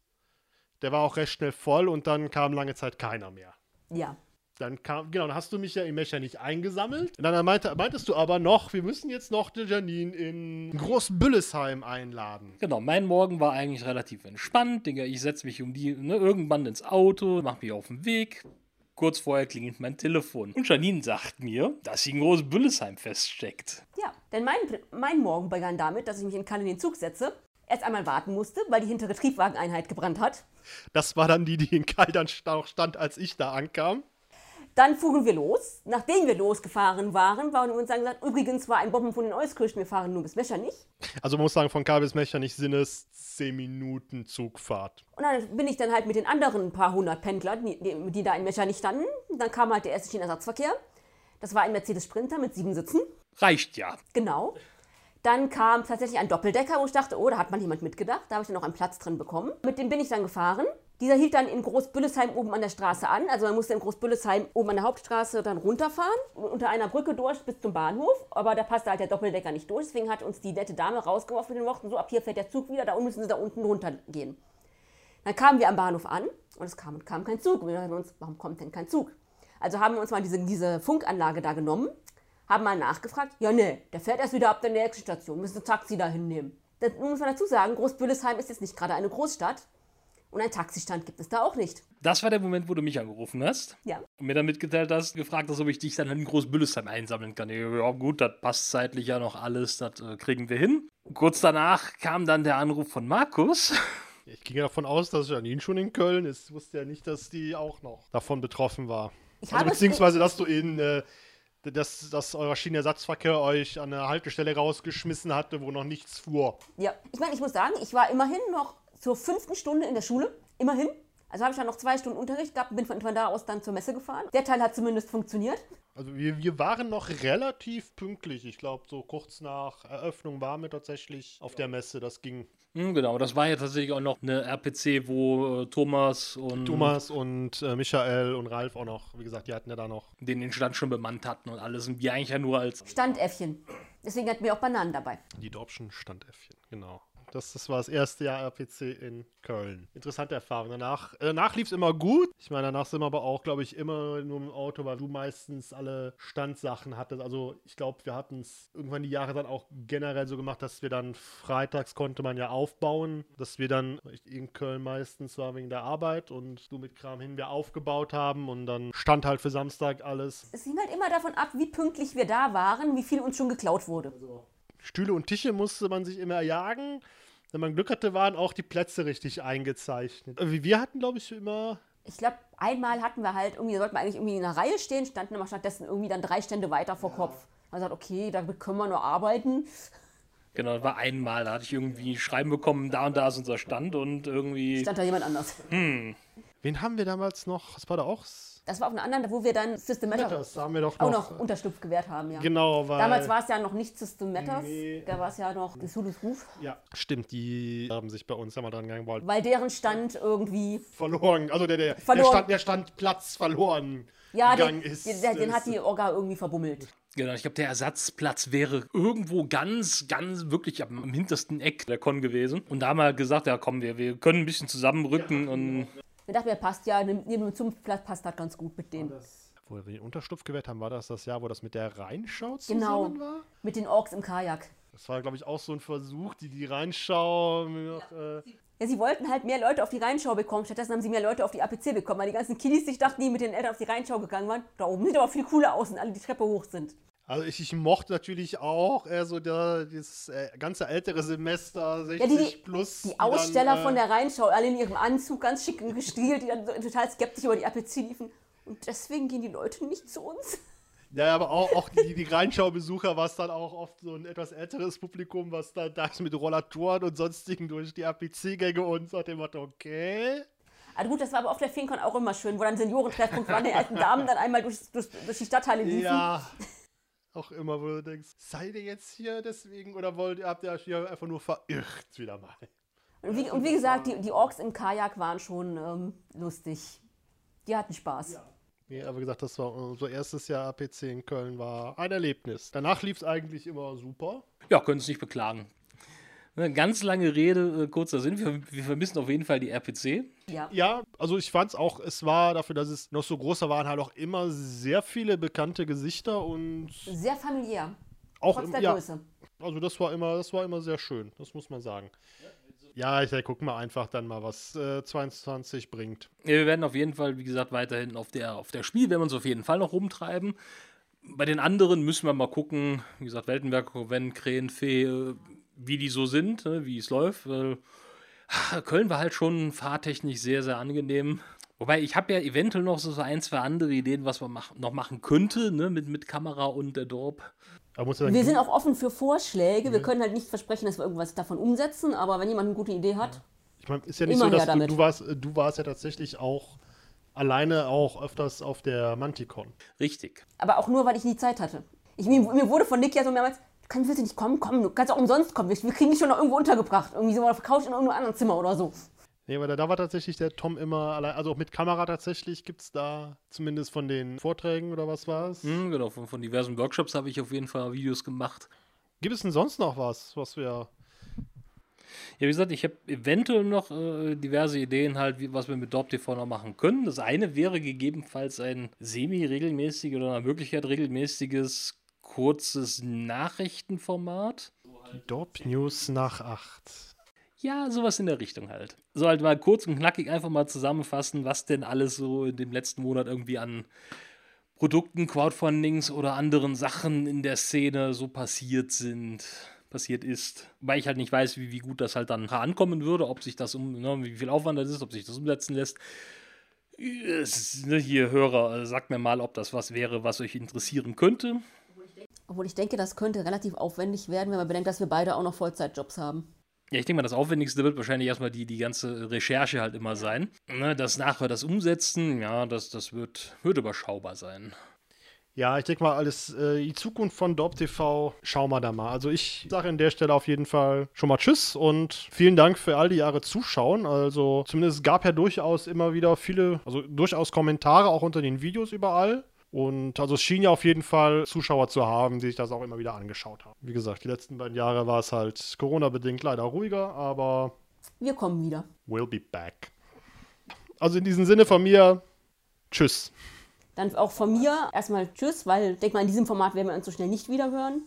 der war auch recht schnell voll und dann kam lange Zeit keiner mehr. Ja. Dann kam, genau, dann hast du mich ja in Mechernich eingesammelt. Und dann meinte, meintest du aber noch, wir müssen jetzt noch die Janine in Großbüllesheim einladen. Genau, mein Morgen war eigentlich relativ entspannt. Digga, ich setze mich um die, ne, irgendwann ins Auto, mach mich auf den Weg. Kurz vorher klingelt mein Telefon. Und Janine sagt mir, dass sie in Großbüllesheim feststeckt. Ja, denn mein, mein Morgen begann damit, dass ich mich in Cannes in den Zug setze, erst einmal warten musste, weil die hintere Triebwageneinheit gebrannt hat. Das war dann die, die in auch stand, als ich da ankam. Dann fuhren wir los. Nachdem wir losgefahren waren, waren wir uns dann gesagt, übrigens war ein Bombenfund in Euskirchen, wir fahren nur bis Mechernich. Also man muss sagen, von Kall bis Mechernich sind es 10 Minuten Zugfahrt. Und dann bin ich dann halt mit den anderen paar hundert Pendlern, die, die, die da in Mechernich standen. Dann kam halt der erste Schienenersatzverkehr. Das war ein Mercedes Sprinter mit sieben Sitzen. Reicht ja. Genau. Dann kam tatsächlich ein Doppeldecker, wo ich dachte, oh, da hat mal jemand mitgedacht. Da habe ich dann noch einen Platz drin bekommen. Mit dem bin ich dann gefahren. Dieser hielt dann in Großbüllesheim oben an der Straße an. Also man musste in Großbüllesheim oben an der Hauptstraße dann runterfahren, unter einer Brücke durch bis zum Bahnhof. Aber da passte halt der Doppeldecker nicht durch. Deswegen hat uns die nette Dame rausgeworfen mit den Worten, so ab hier fährt der Zug wieder, da müssen Sie da unten runtergehen. Dann kamen wir am Bahnhof an und es kam, kam kein Zug. Und wir dachten uns, warum kommt denn kein Zug? Also haben wir uns mal diese, diese Funkanlage da genommen, haben mal nachgefragt, ja nee, der fährt erst wieder ab der nächsten Station, müssen ein Taxi da hinnehmen. Das muss man dazu sagen, Großbüllesheim ist jetzt nicht gerade eine Großstadt und einen Taxistand gibt es da auch nicht. Das war der Moment, wo du mich angerufen hast Ja, und mir dann mitgeteilt hast, gefragt hast, ob ich dich dann in Großbüllesheim einsammeln kann. Ja, gut, das passt zeitlich ja noch alles, das äh, kriegen wir hin. Kurz danach kam dann der Anruf von Markus. Ich ging ja davon aus, dass Janine schon in Köln ist. Ich wusste ja nicht, dass die auch noch davon betroffen war. Ich also beziehungsweise, dass du in, äh, dass, dass euer Schienenersatzverkehr euch an eine Haltestelle rausgeschmissen hatte, wo noch nichts fuhr. ja. Ich meine, ich muss sagen, ich war immerhin noch zur fünften Stunde in der Schule. Immerhin. Also habe ich dann noch zwei Stunden Unterricht gehabt und bin von, von da aus dann zur Messe gefahren. Der Teil hat zumindest funktioniert. Also wir, wir waren noch relativ pünktlich. Ich glaube, so kurz nach Eröffnung waren wir tatsächlich auf der Messe. Das ging. Hm, genau, das war ja tatsächlich auch noch eine RPC, wo äh, Thomas und Thomas und äh, Michael und Ralf auch noch, wie gesagt, die hatten ja da noch. den den Stand schon bemannt hatten und alles. Und wir eigentlich ja nur als Standäffchen. Deswegen hatten wir auch Bananen dabei. Die Dorpschen Standäffchen, genau. Das, das war das erste Jahr RPC in Köln. Interessante Erfahrung. Danach, äh, danach lief es immer gut. Ich meine, danach sind wir aber auch, glaube ich, immer nur im Auto, weil du meistens alle Standsachen hattest. Also ich glaube, wir hatten es irgendwann die Jahre dann auch generell so gemacht, dass wir dann freitags konnte man ja aufbauen, dass wir dann in Köln meistens war wegen der Arbeit und du mit Kram hin wir aufgebaut haben und dann stand halt für Samstag alles. Es hing halt immer davon ab, wie pünktlich wir da waren, wie viel uns schon geklaut wurde. Stühle und Tische musste man sich immer erjagen. Wenn man Glück hatte, waren auch die Plätze richtig eingezeichnet. Äh, Wir hatten, glaube ich, immer Ich glaube, einmal hatten wir halt irgendwie, da sollten wir eigentlich irgendwie in einer Reihe stehen, standen aber stattdessen irgendwie dann drei Stände weiter vor Kopf. Man sagt, okay, damit können wir nur arbeiten. Genau, das war einmal, da hatte ich irgendwie Schreiben bekommen, da und da ist unser Stand und irgendwie. Stand da jemand anders. Wen haben wir damals noch? Was war da auch? Das war auf einer anderen, wo wir dann System Matters Das haben wir doch auch noch. noch Unterschlupf gewährt haben, ja. Genau, weil. Damals war es ja noch nicht System Matters, Nee. da war es ja noch Cthulhu's Ruf, Ja, stimmt, die haben sich bei uns ja mal dran gegangen, weil weil deren Stand irgendwie, verloren, also der, der, Verloren. der, Stand, der Standplatz verloren ja, gegangen den, ist. den, den, hat die Orga irgendwie verbummelt. Genau, ich glaube, der Ersatzplatz wäre irgendwo ganz, ganz wirklich am, am hintersten Eck der Con gewesen. Und da haben wir gesagt, ja komm, wir, wir können ein bisschen zusammenrücken und Ich dachte mir, passt ja, neben dem Zunftplatz passt das ganz gut mit denen. Wo wir den Unterschlupf gewährt haben, war das das Jahr, wo das mit der Rheinschau Genau. zusammen war? Mit den Orks im Kajak. Das war, glaube ich, auch so ein Versuch, die, die Rheinschau noch, äh, Ja, sie wollten halt mehr Leute auf die Rheinschau bekommen. Stattdessen haben sie mehr Leute auf die APC bekommen, weil die ganzen Kiddies sich dachten, die mit den Eltern auf die Rheinschau gegangen waren. Da oben sieht aber viel cooler aus und alle die Treppe hoch sind. Also ich, ich mochte natürlich auch eher so der, dieses äh, ganze ältere Semester, 60 Ja, die, die, plus. die dann, Aussteller äh, von der Rheinschau, alle in ihrem Anzug, ganz schick und gestielt, die dann so total skeptisch über die APC liefen. Und deswegen gehen die Leute nicht zu uns. Ja, aber auch, auch die, die Rheinschau-Besucher war es dann auch oft so ein etwas älteres Publikum, was dann da mit Rollatoren und sonstigen durch die APC-Gänge und so dem Motto, okay. Also gut, das war aber auf der FeenCon auch immer schön, wo dann Seniorentreffpunkt waren, die alten Damen dann einmal durch, durch, durch die Stadtteile liefen. Ja. Auch immer, wo du denkst, seid ihr jetzt hier deswegen oder wollt ihr, habt ihr euch hier einfach nur verirrt wieder mal? Und wie, und wie gesagt, die, die Orks im Kajak waren schon ähm, lustig. Die hatten Spaß. Nee, aber wie gesagt, das war unser erstes Jahr APC in Köln, war ein Erlebnis. Danach lief es eigentlich immer super. ja, können uns nicht beklagen. Eine ganz lange Rede, äh, kurzer Sinn. Wir, wir vermissen auf jeden Fall die RPC. Ja. Ja, also ich fand es auch, es war dafür, dass es noch so groß waren, halt auch immer sehr viele bekannte Gesichter und Sehr familiär. auch Trotz im, der ja, Größe. also das war immer, das war immer sehr schön, das muss man sagen. Ja, ich guck mal einfach dann mal, was äh, 22 bringt. Ja, wir werden auf jeden Fall, wie gesagt, weiterhin auf der, auf der Spiel, werden wir uns auf jeden Fall noch rumtreiben. Bei den anderen müssen wir mal gucken, wie gesagt, Weltenwerk, Wenn, Krähen, Fee, äh, wie die so sind, ne, wie es läuft. Ah, Köln war halt schon fahrtechnisch sehr, sehr angenehm. Wobei, ich habe ja eventuell noch so ein, zwei andere Ideen, was man mach, noch machen könnte, ne, mit, mit Kamera und der Dorp. Ja Wir sind auch offen für Vorschläge. Wir können halt nicht versprechen, dass wir irgendwas davon umsetzen, aber wenn jemand eine gute Idee hat, ich mein, ist ja nicht immer so, dass du, damit. du warst, äh, du warst ja tatsächlich auch alleine auch öfters auf der Manticon. Richtig. aber auch nur, weil ich nie Zeit hatte. Ich, mir, mir wurde von Nick ja so mehrmals, du kannst, willst du nicht kommen? Komm, du kannst auch umsonst kommen. Wir, wir kriegen dich schon noch irgendwo untergebracht. Irgendwie so auf der Couch in irgendeinem anderen Zimmer oder so. Nee, aber da, da war tatsächlich der Tom immer allein, also auch mit Kamera tatsächlich gibt es da, zumindest von den Vorträgen oder was war es. Hm, genau, von, von diversen Workshops habe ich auf jeden Fall Videos gemacht. Gibt es denn sonst noch was, was wir. Ja, wie gesagt, ich habe eventuell noch äh, diverse Ideen halt, wie, was wir mit Dorp TV noch machen können. Das eine wäre gegebenenfalls ein semi-regelmäßiges oder nach Möglichkeit regelmäßiges kurzes Nachrichtenformat. Dorp News nach 8. Ja, sowas in der Richtung halt. So halt mal kurz und knackig einfach mal zusammenfassen, was denn alles so in dem letzten Monat irgendwie an Produkten, Crowdfundings oder anderen Sachen in der Szene so passiert sind, passiert ist. Weil ich halt nicht weiß, wie, wie gut das halt dann ankommen würde, ob sich das um, ne, wie viel Aufwand das ist, ob sich das umsetzen lässt. Ne, hier Hörer, äh, sagt mir mal, ob das was wäre, was euch interessieren könnte. Obwohl ich denke, das könnte relativ aufwendig werden, wenn man bedenkt, dass wir beide auch noch Vollzeitjobs haben. Ja, ich denke mal, das Aufwendigste wird wahrscheinlich erstmal die, die ganze Recherche halt immer sein. Ne, das nachher, das Umsetzen, ja, das, das wird, wird überschaubar sein. Ja, ich denke mal, alles, äh, die Zukunft von Dorp TV, schauen wir da mal. Also ich sage an der Stelle auf jeden Fall schon mal Tschüss und vielen Dank für all die Jahre Zuschauen. Also zumindest es gab ja durchaus immer wieder viele, also durchaus Kommentare auch unter den Videos überall. Und also es schien ja auf jeden Fall Zuschauer zu haben, die sich das auch immer wieder angeschaut haben. Wie gesagt, die letzten beiden Jahre war es halt Corona-bedingt leider ruhiger, aber Wir kommen wieder. we'll be back. Also in diesem Sinne von mir, tschüss. Dann auch von mir erstmal Tschüss, weil ich denke mal, in diesem Format werden wir uns so schnell nicht wieder hören.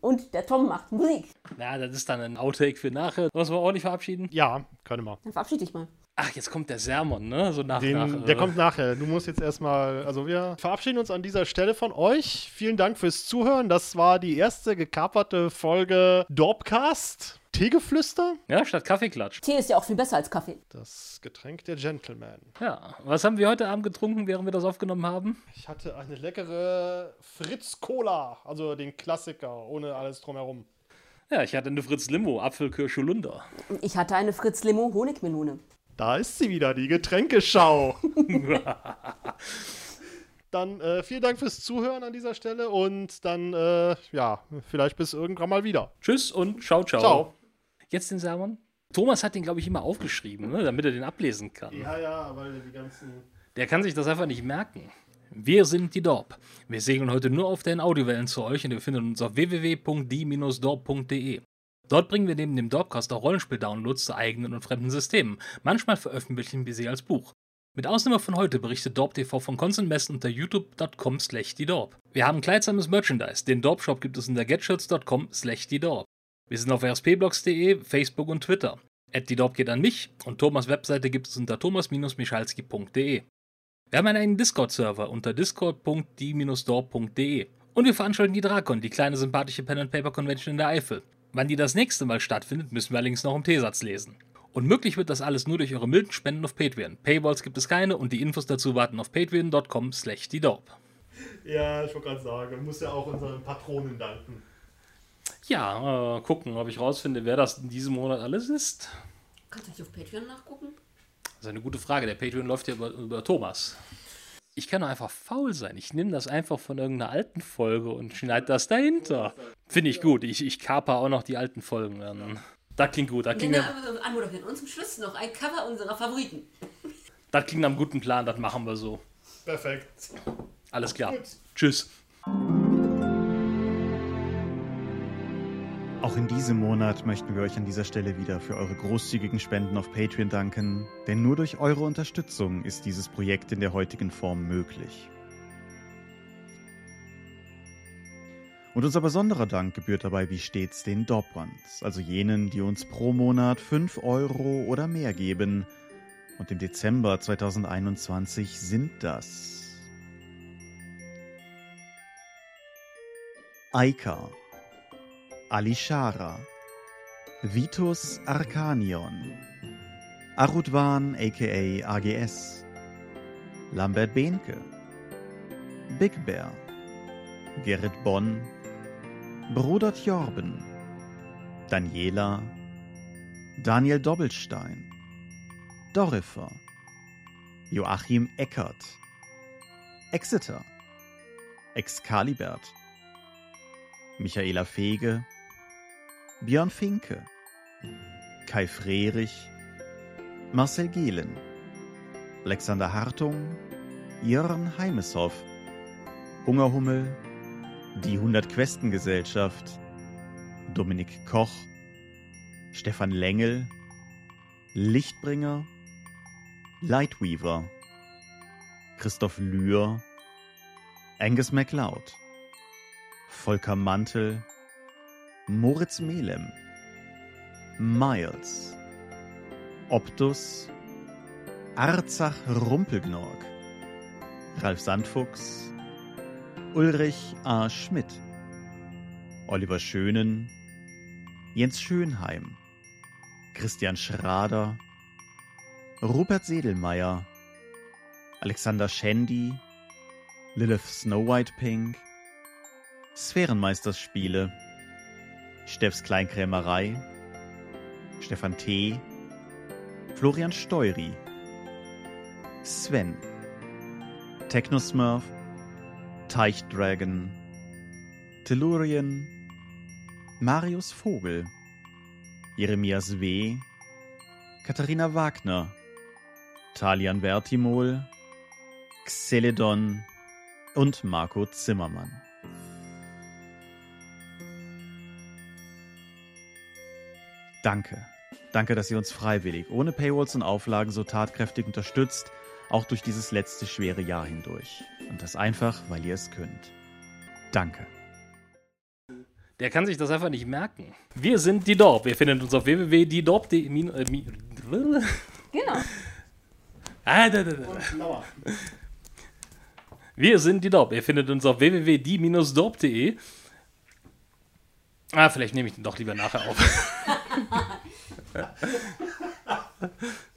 Und der Tom macht Musik. Ja, das ist dann ein Outtake für nachher. Sollen wir uns mal ordentlich verabschieden? Ja, könnte mal. Dann verabschiede dich mal. Ach, jetzt kommt der Sermon, ne? So nach, Den, nach, der äh, kommt nachher. Du musst jetzt erstmal. Also, wir verabschieden uns an dieser Stelle von euch. Vielen Dank fürs Zuhören. Das war die erste gekaperte Folge Dorpcast. Teegeflüster. Ja, statt Kaffeeklatsch. Tee ist ja auch viel besser als Kaffee. Das Getränk der Gentleman. Ja. Was haben wir heute Abend getrunken, während wir das aufgenommen haben? Ich hatte eine leckere Fritz Cola. Also den Klassiker, ohne alles drumherum. Ja, ich hatte eine Fritz Limo, Apfelkirsche Holunder. Ich hatte eine Fritz Limo Honigmelone. Da ist sie wieder, die Getränkeschau. dann äh, vielen Dank fürs Zuhören an dieser Stelle und dann, äh, ja, vielleicht bis irgendwann mal wieder. Tschüss und ciao, ciao. Ciao. Jetzt den Sermon? Thomas hat den, glaube ich, immer aufgeschrieben, ne? damit er den ablesen kann. Ja, ja, weil die ganzen. Der kann sich das einfach nicht merken. Wir sind die Dorp. Wir segeln heute nur auf den Audiowellen zu euch und ihr findet uns auf www.die-dorp.de. Dort bringen wir neben dem Dorpcast auch Rollenspiel-Downloads zu eigenen und fremden Systemen. Manchmal veröffentlichen wir sie als Buch. Mit Ausnahme von heute berichtet Dorp TV von Konsumenmessen unter youtube.com slash die. Wir haben kleidsames Merchandise. Den Dorp Shop gibt es unter getshirts.com slash die. Wir sind auf rspblogs.de, Facebook und Twitter. At geht an mich und Thomas Webseite gibt es unter thomas-michalski.de. Wir haben einen Discord-Server unter discord.die-dorp.de. Und wir veranstalten die Drakon, die kleine sympathische Pen-and-Paper-Convention in der Eifel. Wann die das nächste Mal stattfindet, müssen wir allerdings noch im T-Satz lesen. Und möglich wird das alles nur durch eure milden Spenden auf Patreon. Paywalls gibt es keine und die Infos dazu warten auf patreon.com slash die Dorp. Ja, ich wollte gerade sagen, man muss ja auch unseren Patronen danken. Ja, äh, gucken, ob ich rausfinde, wer das in diesem Monat alles ist. Kannst du nicht auf Patreon nachgucken? Das ist eine gute Frage. Der Patreon läuft ja über, über Thomas. Ich kann doch einfach faul sein. Ich nehme das einfach von irgendeiner alten Folge und schneide das dahinter. Finde ich gut. Ich, ich kaper auch noch die alten Folgen dann. Das klingt gut. Das klingt, Genau, nach- anmoderieren. Und zum Schluss noch ein Cover unserer Favoriten. das klingt einem guten Plan. Das machen wir so. Perfekt. Alles klar. Gut. Tschüss. Auch in diesem Monat möchten wir euch an dieser Stelle wieder für eure großzügigen Spenden auf Patreon danken, denn nur durch eure Unterstützung ist dieses Projekt in der heutigen Form möglich. Und unser besonderer Dank gebührt dabei wie stets den Dorpwans, also jenen, die uns pro Monat 5 Euro oder mehr geben. Und im Dezember 2021 sind das Aika, Alishara, Vitus Arcanion, Arudwan aka AGS, Lambert Behnke, Big Bear, Gerrit Bonn, Bruder Jorben, Daniela, Daniel Doppelstein, Dorifer, Joachim Eckert, Exeter, Excalibert, Michaela Fege, Björn Finke, Kai Frerich, Marcel Gehlen, Alexander Hartung, Jörn Heimeshoff, Hungerhummel, die 100 Questen Gesellschaft, Dominik Koch, Stefan Lengel, Lichtbringer, Lightweaver, Christoph Lühr, Angus MacLeod, Volker Mantel, Moritz Melem, Miles, Optus, Arzach Rumpelgnorg, Ralf Sandfuchs, Ulrich A. Schmidt, Oliver Schönen, Jens Schönheim, Christian Schrader, Rupert Sedelmeier, Alexander Schendi, Lilith Snow White Pink, Sphärenmeisterspiele, Steffs Kleinkrämerei, Stefan T., Florian Steury, Sven, Technosmurf, Teichdragon, Tellurien, Marius Vogel, Jeremias W., Katharina Wagner, Talian Vertimol, Xeledon und Marco Zimmermann. Danke. Danke, dass ihr uns freiwillig, ohne Paywalls und Auflagen so tatkräftig unterstützt, auch durch dieses letzte schwere Jahr hindurch. Und das einfach, weil ihr es könnt. Danke. Der kann sich das einfach nicht merken. Wir sind die Dorp. Ihr findet uns auf www.diedorp.de. Äh, mi- Genau. Ah, da, da, da. Wir sind die Dorp. Ihr findet uns auf www.die-dorp.de. Ah, vielleicht nehme ich den doch lieber nachher auf.